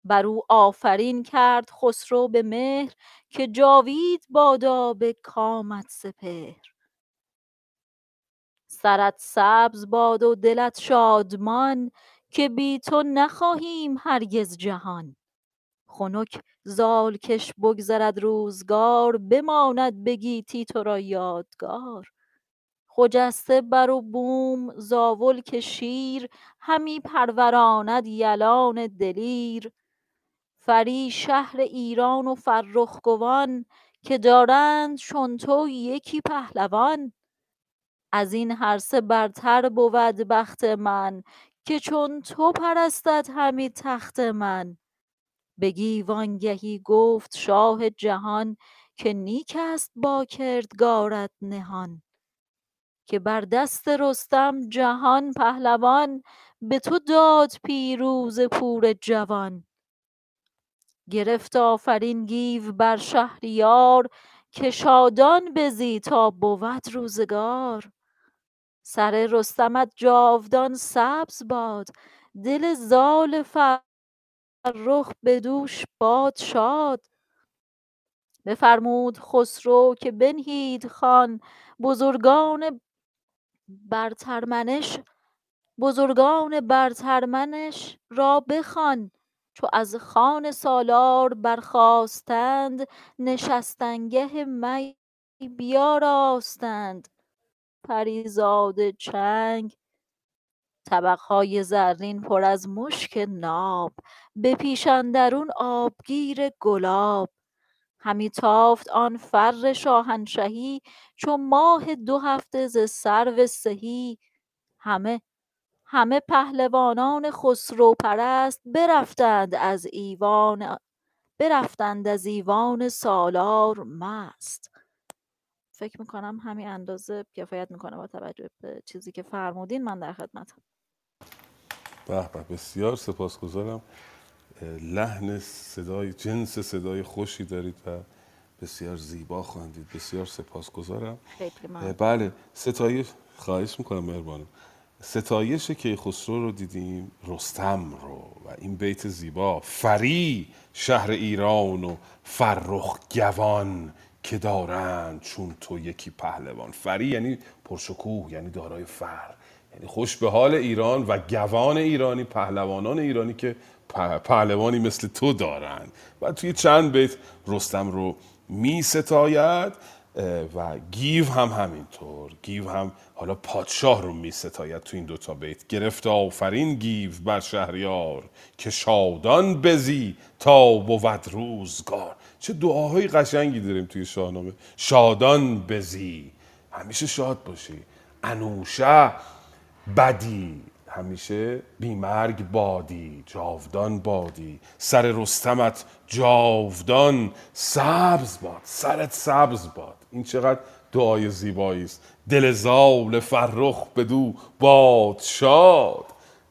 S10: بر او آفرین کرد خسرو به مهر که جاوید بادا به کامت سپهر. سرت سبز باد و دلت شادمان که بی تو نخواهیم هرگز جهان. خنک زال کش بگذرد روزگار بماند به گیتی تو را یادگار. خجسته بر و بوم زاول که شیر همی پروراند یلان دلیر. فری شهر ایران و فرخ گوان که دارند چون تو یکی پهلوان. از این هر سه برتر بود بخت من که چون تو پرستد همی تخت من. بگی وانگهی گفت شاه جهان که نیک است با کردگارت نهان که بر دست رستم جهان پهلوان به تو داد پیروز پور جوان. گرفت آفرین گیو بر شهریار که شادان بزی تا بود روزگار. سر رستمت جاودان سبز باد دل زال فرخ بدوش باد شاد. بفرمود خسرو که بنهید خوان بزرگان برترمنش بزرگان برترمنش را بخوان. چو از خوان سالار برخاستند نشستنگه می بیاراستند. پریزاد چنگ طبقهای زرین پر از مشک ناب به پیش اندرون آبگیر گلاب. همی تافت آن فر شاهنشهی چو ماه دو هفته ز سرو سهی. همه همه پهلوانان خسرو پرست برفتند از ایوان برفتند از ایوان سالار مست. فکر می‌کنم همین اندازه کفایت می‌کنه با توجه به چیزی که فرمودین من در خدمتم.
S1: به به بسیار سپاسگزارم. لحن صدای جنس صدای خوشی دارید و بسیار زیبا خواندید. بسیار سپاسگزارم. بله ستایش خواهش می‌کنم مهربانم. ستایش کیخسرو رو دیدیم رستم رو و این بیت زیبا. فری شهر ایران و فرخ گوان که دارند چون تو یکی پهلوان. فری یعنی پرشکوه یعنی دارای فر خوش به حال ایران و گوان ایرانی پهلوانان ایرانی که پهلوانی مثل تو دارند و توی چند بیت رستم رو می ستاید و گیو هم همینطور. گیو هم حالا پادشاه رو می ستاید تو این دوتا بیت. گرفت آفرین گیو بر شهریار که شادان بزی تا بود روزگار. چه دعاهای قشنگی داریم توی شاهنامه. شادان بزی. همیشه شاد باشی. انوشه بدی همیشه بیمرگ بادی جاودان بادی. سر رستمت جاودان سبز باد سرت سبز باد. این چقدر دعای زیبایی است. دل زال فرخ بدو باد شاد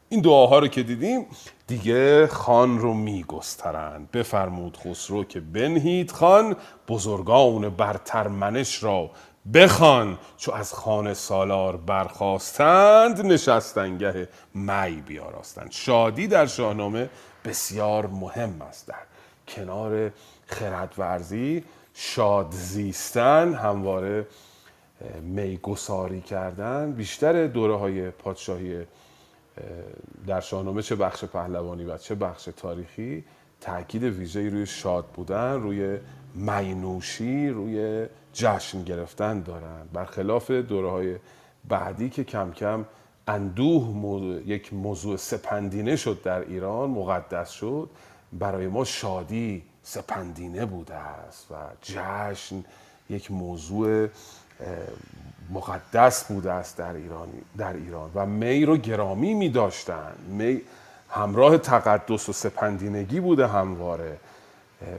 S1: این دعاها رو که دیدیم دیگه خان رو میگسترند. بفرمود خسرو که بنهید خان بزرگان برترمنش را بخوان. چو از خانه سالار برخواستند نشستنگه می بیاراستند. شادی در شاهنامه بسیار مهم است. در کنار خردورزی شاد زیستن همواره میگساری کردن بیشتر دوره های پادشاهی در شاهنامه چه بخش پهلوانی و چه بخش تاریخی تاکید ویژه‌ای روی شاد بودن روی مینوشی روی جشن گرفتن دارن. برخلاف دوره های بعدی که کم کم اندوه مو- یک موضوع سپندینه شد در ایران مقدس شد برای ما شادی سپندینه بوده است و جشن یک موضوع مقدس بوده است در ایران در ایران و می رو گرامی می داشتن. می همراه تقدس و سپندینگی بوده همواره.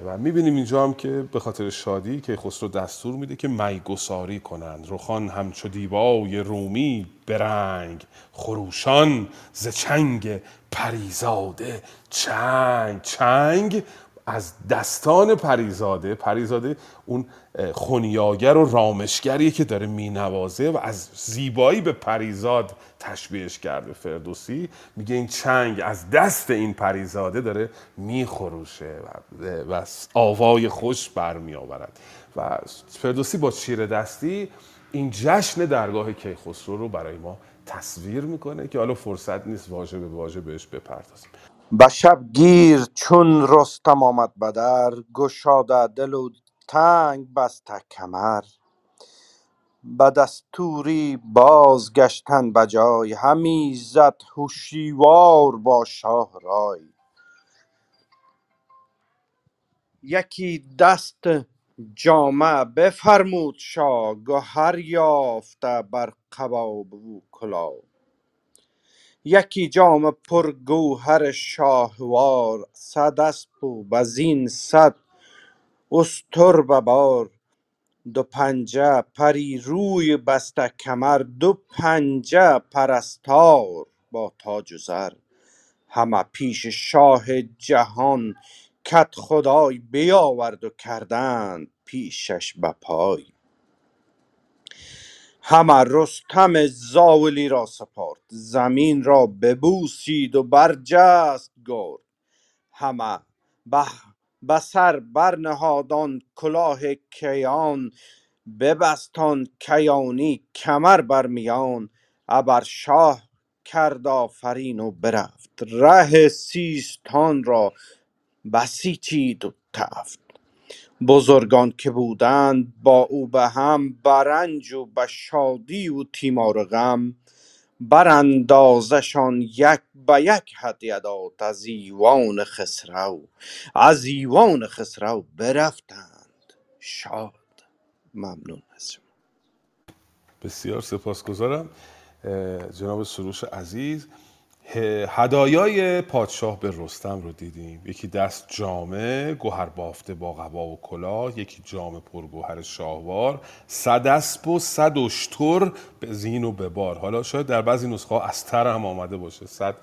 S1: و می‌بینیم اینجا هم که به خاطر شادی که خسرو دستور میده که میگساری کنند. رخان همچو دیبای رومی برنگ خروشان ز چنگ پریزاده چنگ. چنگ از دستان پریزاده پریزاده اون خونیاگر و رامشگریه که داره مینوازه و از زیبایی به پریزاد تشبیهش کرده فردوسی. میگه این چنگ از دست این پریزاده داره میخروشه و, و آوای خوش برمی آورد و فردوسی با شیر دستی این جشن درگاه کیخسرو رو برای ما تصویر می‌کنه که حالا فرصت نیست واژه به واژه بهش بپردازیم.
S9: به شب گیر چون رستم آمد بدر گشاده دل و تنگ بسته کمر. به دستوری بازگشتن به جای همی زد هوشیوار با شاه رای. یکی دست جامه بفرمود شاه گهر یافته بر قباب و کلاه. یکی جام پر گوهر شاهوار صد اسپ و بزین صد اشتر به بار دو پنجه پری روی بسته کمر دو پنجه پرستار با تاج و زر. همه پیش شاه جهان کت خدای بیاورد و کردند پیشش به پای همه رستم زاولی را سپرد. زمین را ببوسید و برجست گرد. همه به به سر برنهادان کلاه کیان. ببستان کیانی کمر بر میان. ابر شاه کرد آفرین و برفت. ره سیستان را بسیچید و تفت. بزرگان که بودند با او به هم برنج و به شادی و تیمار و غم. براندازشان یک به یک هدیه داد از ایوان خسرو از ایوان خسرو برفتند. شاد. ممنون از شما.
S1: بسیار سپاسگزارم. جناب سروش عزیز هدایای پادشاه به رستم رو دیدیم. یکی دست جامه گوهر بافته با قبا و کلاه یکی جام پرگوهر شاهوار. صد اسب و صد اشتر به زین و به بار. حالا شاید در بعضی نسخه استر هم آمده باشه. صد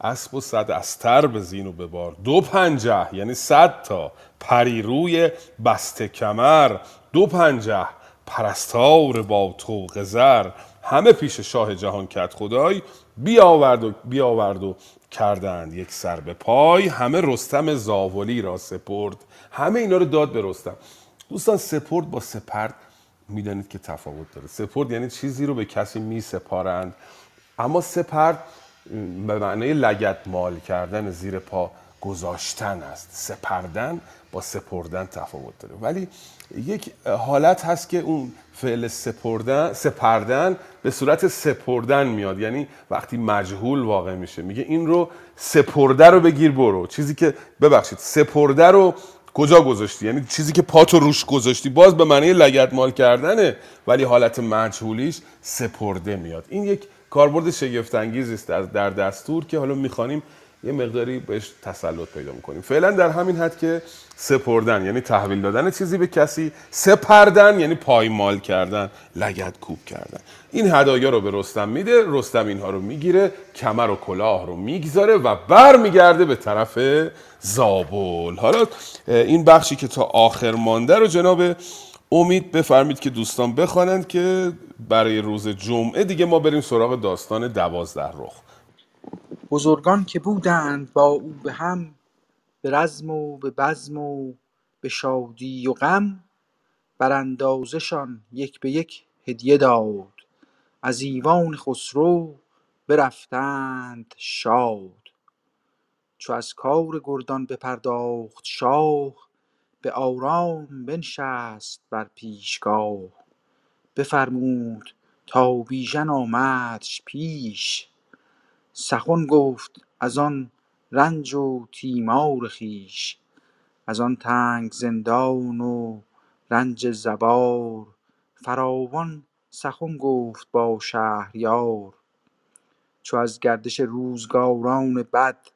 S1: اسب و صد استر به زین و به بار. دو پنجه یعنی صد تا پری روی بسته کمر. دو پنجه پرستار با طوق زر. همه پیش شاه جهان کت خدای. بیاورد و بیاورد و کردند یک سر به پای. همه رستم زاولی را سپرد. همه اینا رو داد به رستم. دوستان سپرد با سپرد می‌دانید که تفاوت داره. سپرد یعنی چیزی رو به کسی می سپارند اما سپرد به معنای لگت مال کردن زیر پا گذاشتن است. سپردن با سپردن تفاوت داره. ولی یک حالت هست که اون فعل سپردن سپردن به صورت سپردن میاد. یعنی وقتی مجهول واقع میشه. میگه این رو سپرده رو بگیر برو. چیزی که ببخشید سپرده رو کجا گذاشتی؟ یعنی چیزی که پاتو روش گذاشتی. باز به معنی لگد مال کردنه ولی حالت مجهولیش سپرده میاد. این یک کاربرد شگفت است در دستور که حالا می‌خوانیم یه مقداری بهش تسلط پیدا می‌کنیم. فعلا در همین حد که سپردن یعنی تحویل دادن چیزی به کسی سپردن یعنی پایمال کردن لگد کوب کردن. این هدایا رو به رستم میده رستم اینها رو می‌گیره کمر و کلاه رو می‌گذاره و بر میگرده به طرف زابل. حالا این بخشی که تا آخر مانده رو جناب امید بفرمید که دوستان بخوانند که برای روز جمعه دیگه ما بریم سراغ داستان دوازده رخ.
S11: بزرگان که بودند با او به هم به رزم و به بزم و به شادی و غم براندازشان یک به یک هدیه داد. از ایوان خسرو برفتند شاد. چو از کار گردان بپرداخت شاه به آرام بنشست بر پیشگاه. بفرمود تا بیژن آمدش پیش. سخن گفت از آن رنج و تیمار خویش از آن تنگ زندان و رنج زبار فراوان سخن گفت با شهریار چو از گردش روزگاران بد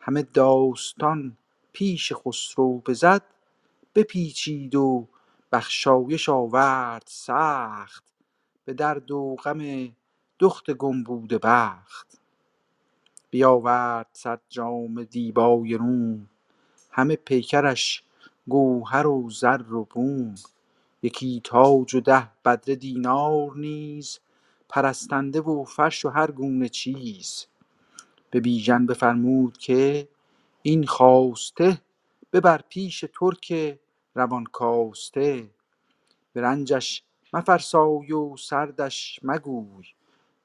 S11: همه داستان پیش خسرو بزد بپیچید و بخشایش آورد سخت به درد و غم دخت گم بوده بخت. بیاورد صد جام دیبای روم. همه پیکرش گوهر و زر و بوم. یکی تاج و ده بدره دینار نیز پرستنده و فرش و هر گونه چیز. به بیژن بفرمود که این خواسته ببر پیش ترک روان کاسته. به رنجش مفرسای و سردش مگوی.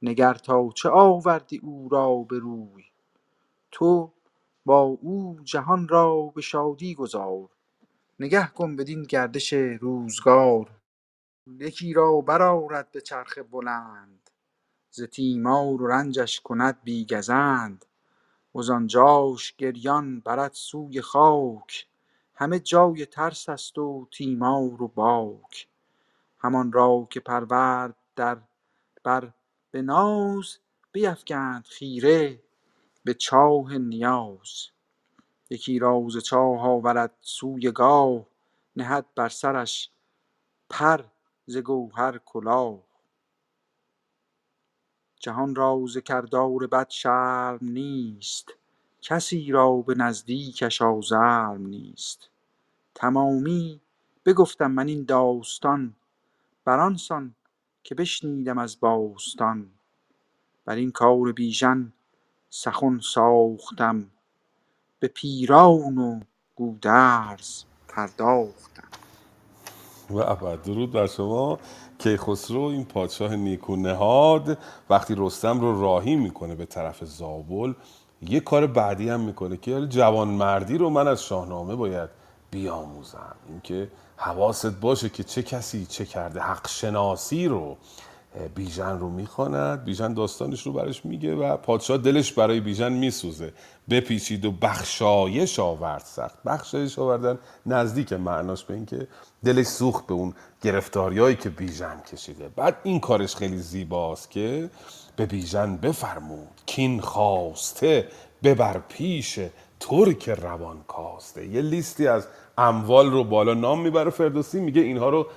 S11: نگر تا چه آوردی او را به روی؟ تو با او جهان را به شادی گذار نگه کن بدین گردش روزگار. یکی را برآرد به چرخ بلند ز تیمار و رنجش کند بی گزند. گریان برد سوی خاک همه جای ترس است و تیمار و باک. همان را که پرورد در بر به ناز بیفگند خیره به چاه نیاز. یکی را ز چاه آورد سوی گاه نهد بر سرش پر ز گوهر کلاه. جهان را ز کردار بد شرم نیست کسی را به نزدیکش آزرم نیست. تمامی بگفتم من این داستان بر آن سان که بشنیدم از باستان. بر این کار بیژن سخن ساختم. به پیران و گودرز پرداختم.
S1: و درود بر شما. کیخسرو این پادشاه نیکو نهاد وقتی رستم رو راهی می‌کنه به طرف زابل یه کار بعدی هم می‌کنه که جوان مردی رو من از شاهنامه باید بیاموزم. اینکه حواست باشه که چه کسی چه کرده. حق شناسی رو بیژن رو می‌خواند. بیژن داستانش رو برش میگه و پادشاه دلش برای بیژن میسوزه. بپیچید و بخشایش آورد سخت. بخشایش آوردن نزدیک معناش به اینکه دلش سوخت به اون گرفتاریایی که بیژن کشیده. بعد این کارش خیلی زیباست که به بیژن بفرمود. کین خواسته ببر پیش ترک روان کاسته یه لیستی از اموال رو بالا نام می‌بره فردوسی میگه اینها رو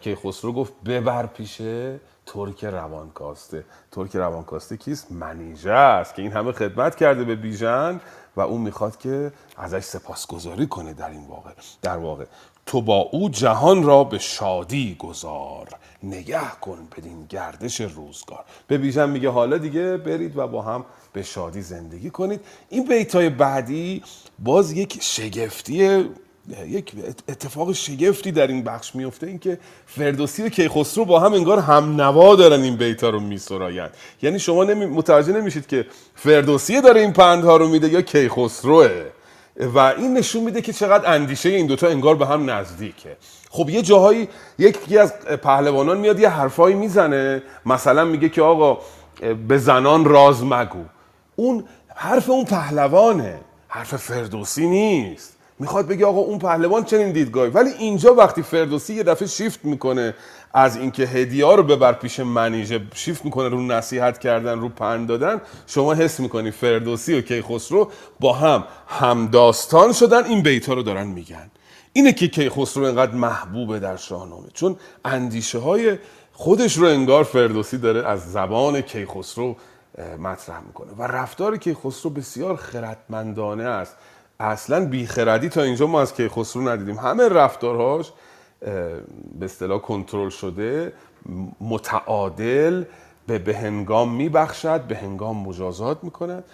S1: که خسرو گفت ببر پیشه ترک روانکاسته. ترک روانکاسته کیست؟ منیژه است که این همه خدمت کرده به بیژن و اون می‌خواد که ازش سپاسگزاری کنه در این واقع. در واقع تو با او جهان را به شادی گذار. نگه کن بدین گردش روزگار. به بیژن میگه حالا دیگه برید و با هم به شادی زندگی کنید. این بیتای بعدی باز یک شگفتی یک اتفاق شگفتی در این بخش میفته اینکه فردوسی و کیخسرو با هم انگار هم نوا دارن این بیتا رو میسراین یعنی شما نمی... متوجه نمیشید که فردوسی داره این پندها رو میده یا کیخسروه. و این نشون میده که چقدر اندیشه این دوتا انگار به هم نزدیکه. خب یه جاهایی یکی از پهلوانان میاد یه حرفایی می‌زنه مثلا میگه که آقا به زنان راز مگو. اون حرف اون پهلوانه. حرف فردوسی نیست. می‌خواد بگه آقا اون پهلوان چنین دیدگاهی. ولی اینجا وقتی فردوسی یه دفعه شیفت می‌کنه از اینکه هدیه رو ببر پیش منیژه شیفت می‌کنه رو نصیحت کردن رو پند دادن شما حس می‌کنی فردوسی و کیخسرو با هم همداستان شدن این بیتا رو دارن میگن. اینه که کیخسرو اینقدر محبوبه در شاهنامه. چون اندیشه های خودش رو انگار فردوسی داره از زبان کیخسرو مطرح می‌کنه. و رفتار کیخسرو بسیار خردمندانه است. اصلا بیخردی تا اینجا ما از کیخسرو ندیدیم. همه رفتارهاش به اصطلاح کنترل شده متعادل به بهنگام میبخشد به هنگام مجازات می‌کند.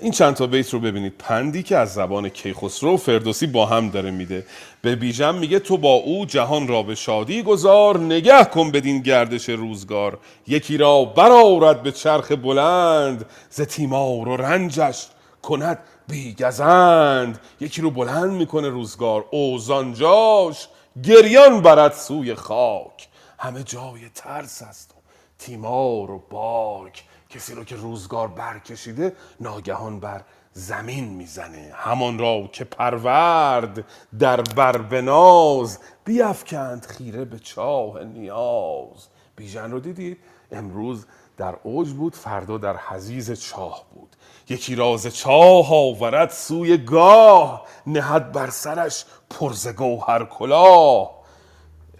S1: این چند تا بیت رو ببینید. پندی که از زبان کیخسرو و فردوسی با هم داره میده. به بیژن میگه تو با او جهان را به شادی گذار نگه کن بدین گردش روزگار. یکی را برآورد به چرخ بلند ز تیمار و رنجش کند بیگزند. یکی رو بلند می‌کنه روزگار. اوزانجاش گریان برد سوی خاک. همه جای ترس است و تیمار و باک. کسی رو که روزگار برکشیده ناگهان بر زمین می‌زنه. همان را که پرورد در بربناز بیافکند خیره به چاه نیاز. بیژن رو دیدید امروز در اوج بود فردا در حزیز چاه بود. یکی راز چاه آورد سوی گاه نهد بر سرش پرز گوهر کلاه.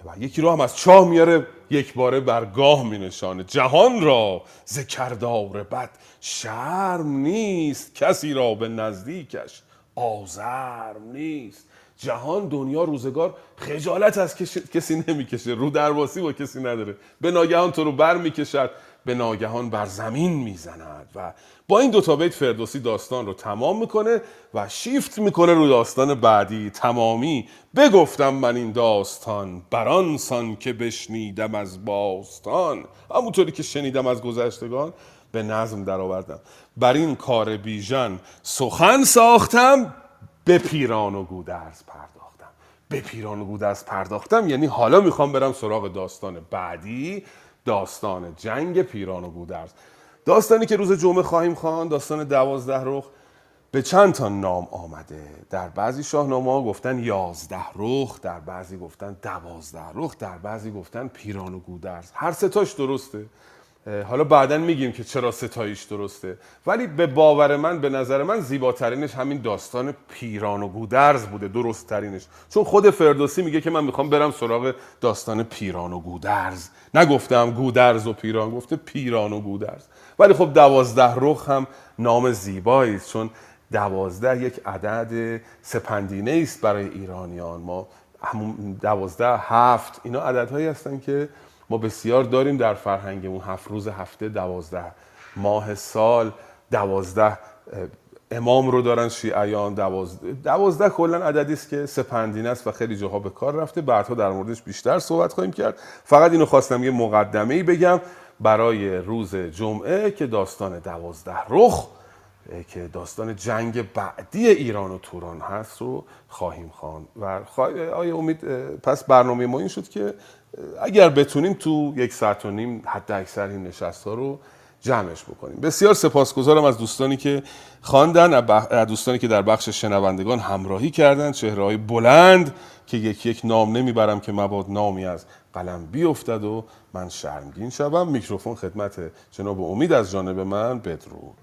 S1: و یکی رو هم از چاه میاره یک باره بر گاه می نشانه. جهان را ز کردار بد شرم نیست کسی را به نزدیکش آزرم نیست. جهان دنیا روزگار خجالت از کسی نمی‌کشه رو درواسی با کسی نداره. به ناگهان تو رو بر می‌کشد به ناگهان بر زمین می‌زند و با این دوتا بیت فردوسی داستان رو تمام می‌کنه و شیفت می‌کنه رو داستان بعدی تمامی. بگفتم من این داستان برانسان که بشنیدم از باستان. همونطوری که شنیدم از گذشتگان به نظم درآوردم. بر این کار بیژن سخن ساختم به پیران و گودرز پرداختم. به پیران و گودرز پرداختم یعنی حالا می‌خوام برم سراغ داستان بعدی داستان جنگ پیران و گودرز داستانی که روز جمعه خواهیم خوان داستان دوازده رخ به چند تا نام آمده. در بعضی شاهنامه ها گفتن یازده رخ در بعضی گفتن دوازده رخ در بعضی گفتن پیران و گودرز. هر ستاش درسته. حالا بعدا میگیم که چرا ستایش درسته. ولی به باور من به نظر من زیباترینش همین داستان پیران و گودرز بوده درست ترینش چون خود فردوسی میگه که من می‌خوام برم سراغ داستان پیران و گودرز. نگفتم گودرز و پیران گفته پیران و گودرز. ولی خب دوازده رخ هم نام زیبایی چون دوازده یک عدد سپندینه است برای ایرانیان. ما همون دوازده هفت اینا عددهایی هستن که ما بسیار داریم در فرهنگمون هفت روز هفته دوازده ماه سال. دوازده امام رو دارن شیعیان دوازده, دوازده کلا عددی است که سپندینه است و خیلی جاها به کار رفته. بعدها در موردش بیشتر صحبت خواهیم کرد. فقط اینو خواستم یه مقدمه ای بگم برای روز جمعه که داستان دوازده رخ که داستان جنگ بعدی ایران و توران هست رو خواهیم خوان و آیا امید پس برنامه ما این شد که اگر بتونیم تو یک ساعت و نیم حد اکثر این نشست ها رو جمعش بکنیم. بسیار سپاسگزارم از دوستانی که خواندن از دوستانی که در بخش شنوندگان همراهی کردند چهره بلند که یک یک نام نمی‌برم که مباد نامی از قلم بیفتد و من شرمگین شوم. میکروفون خدمت جناب امید از جانب من بدرود.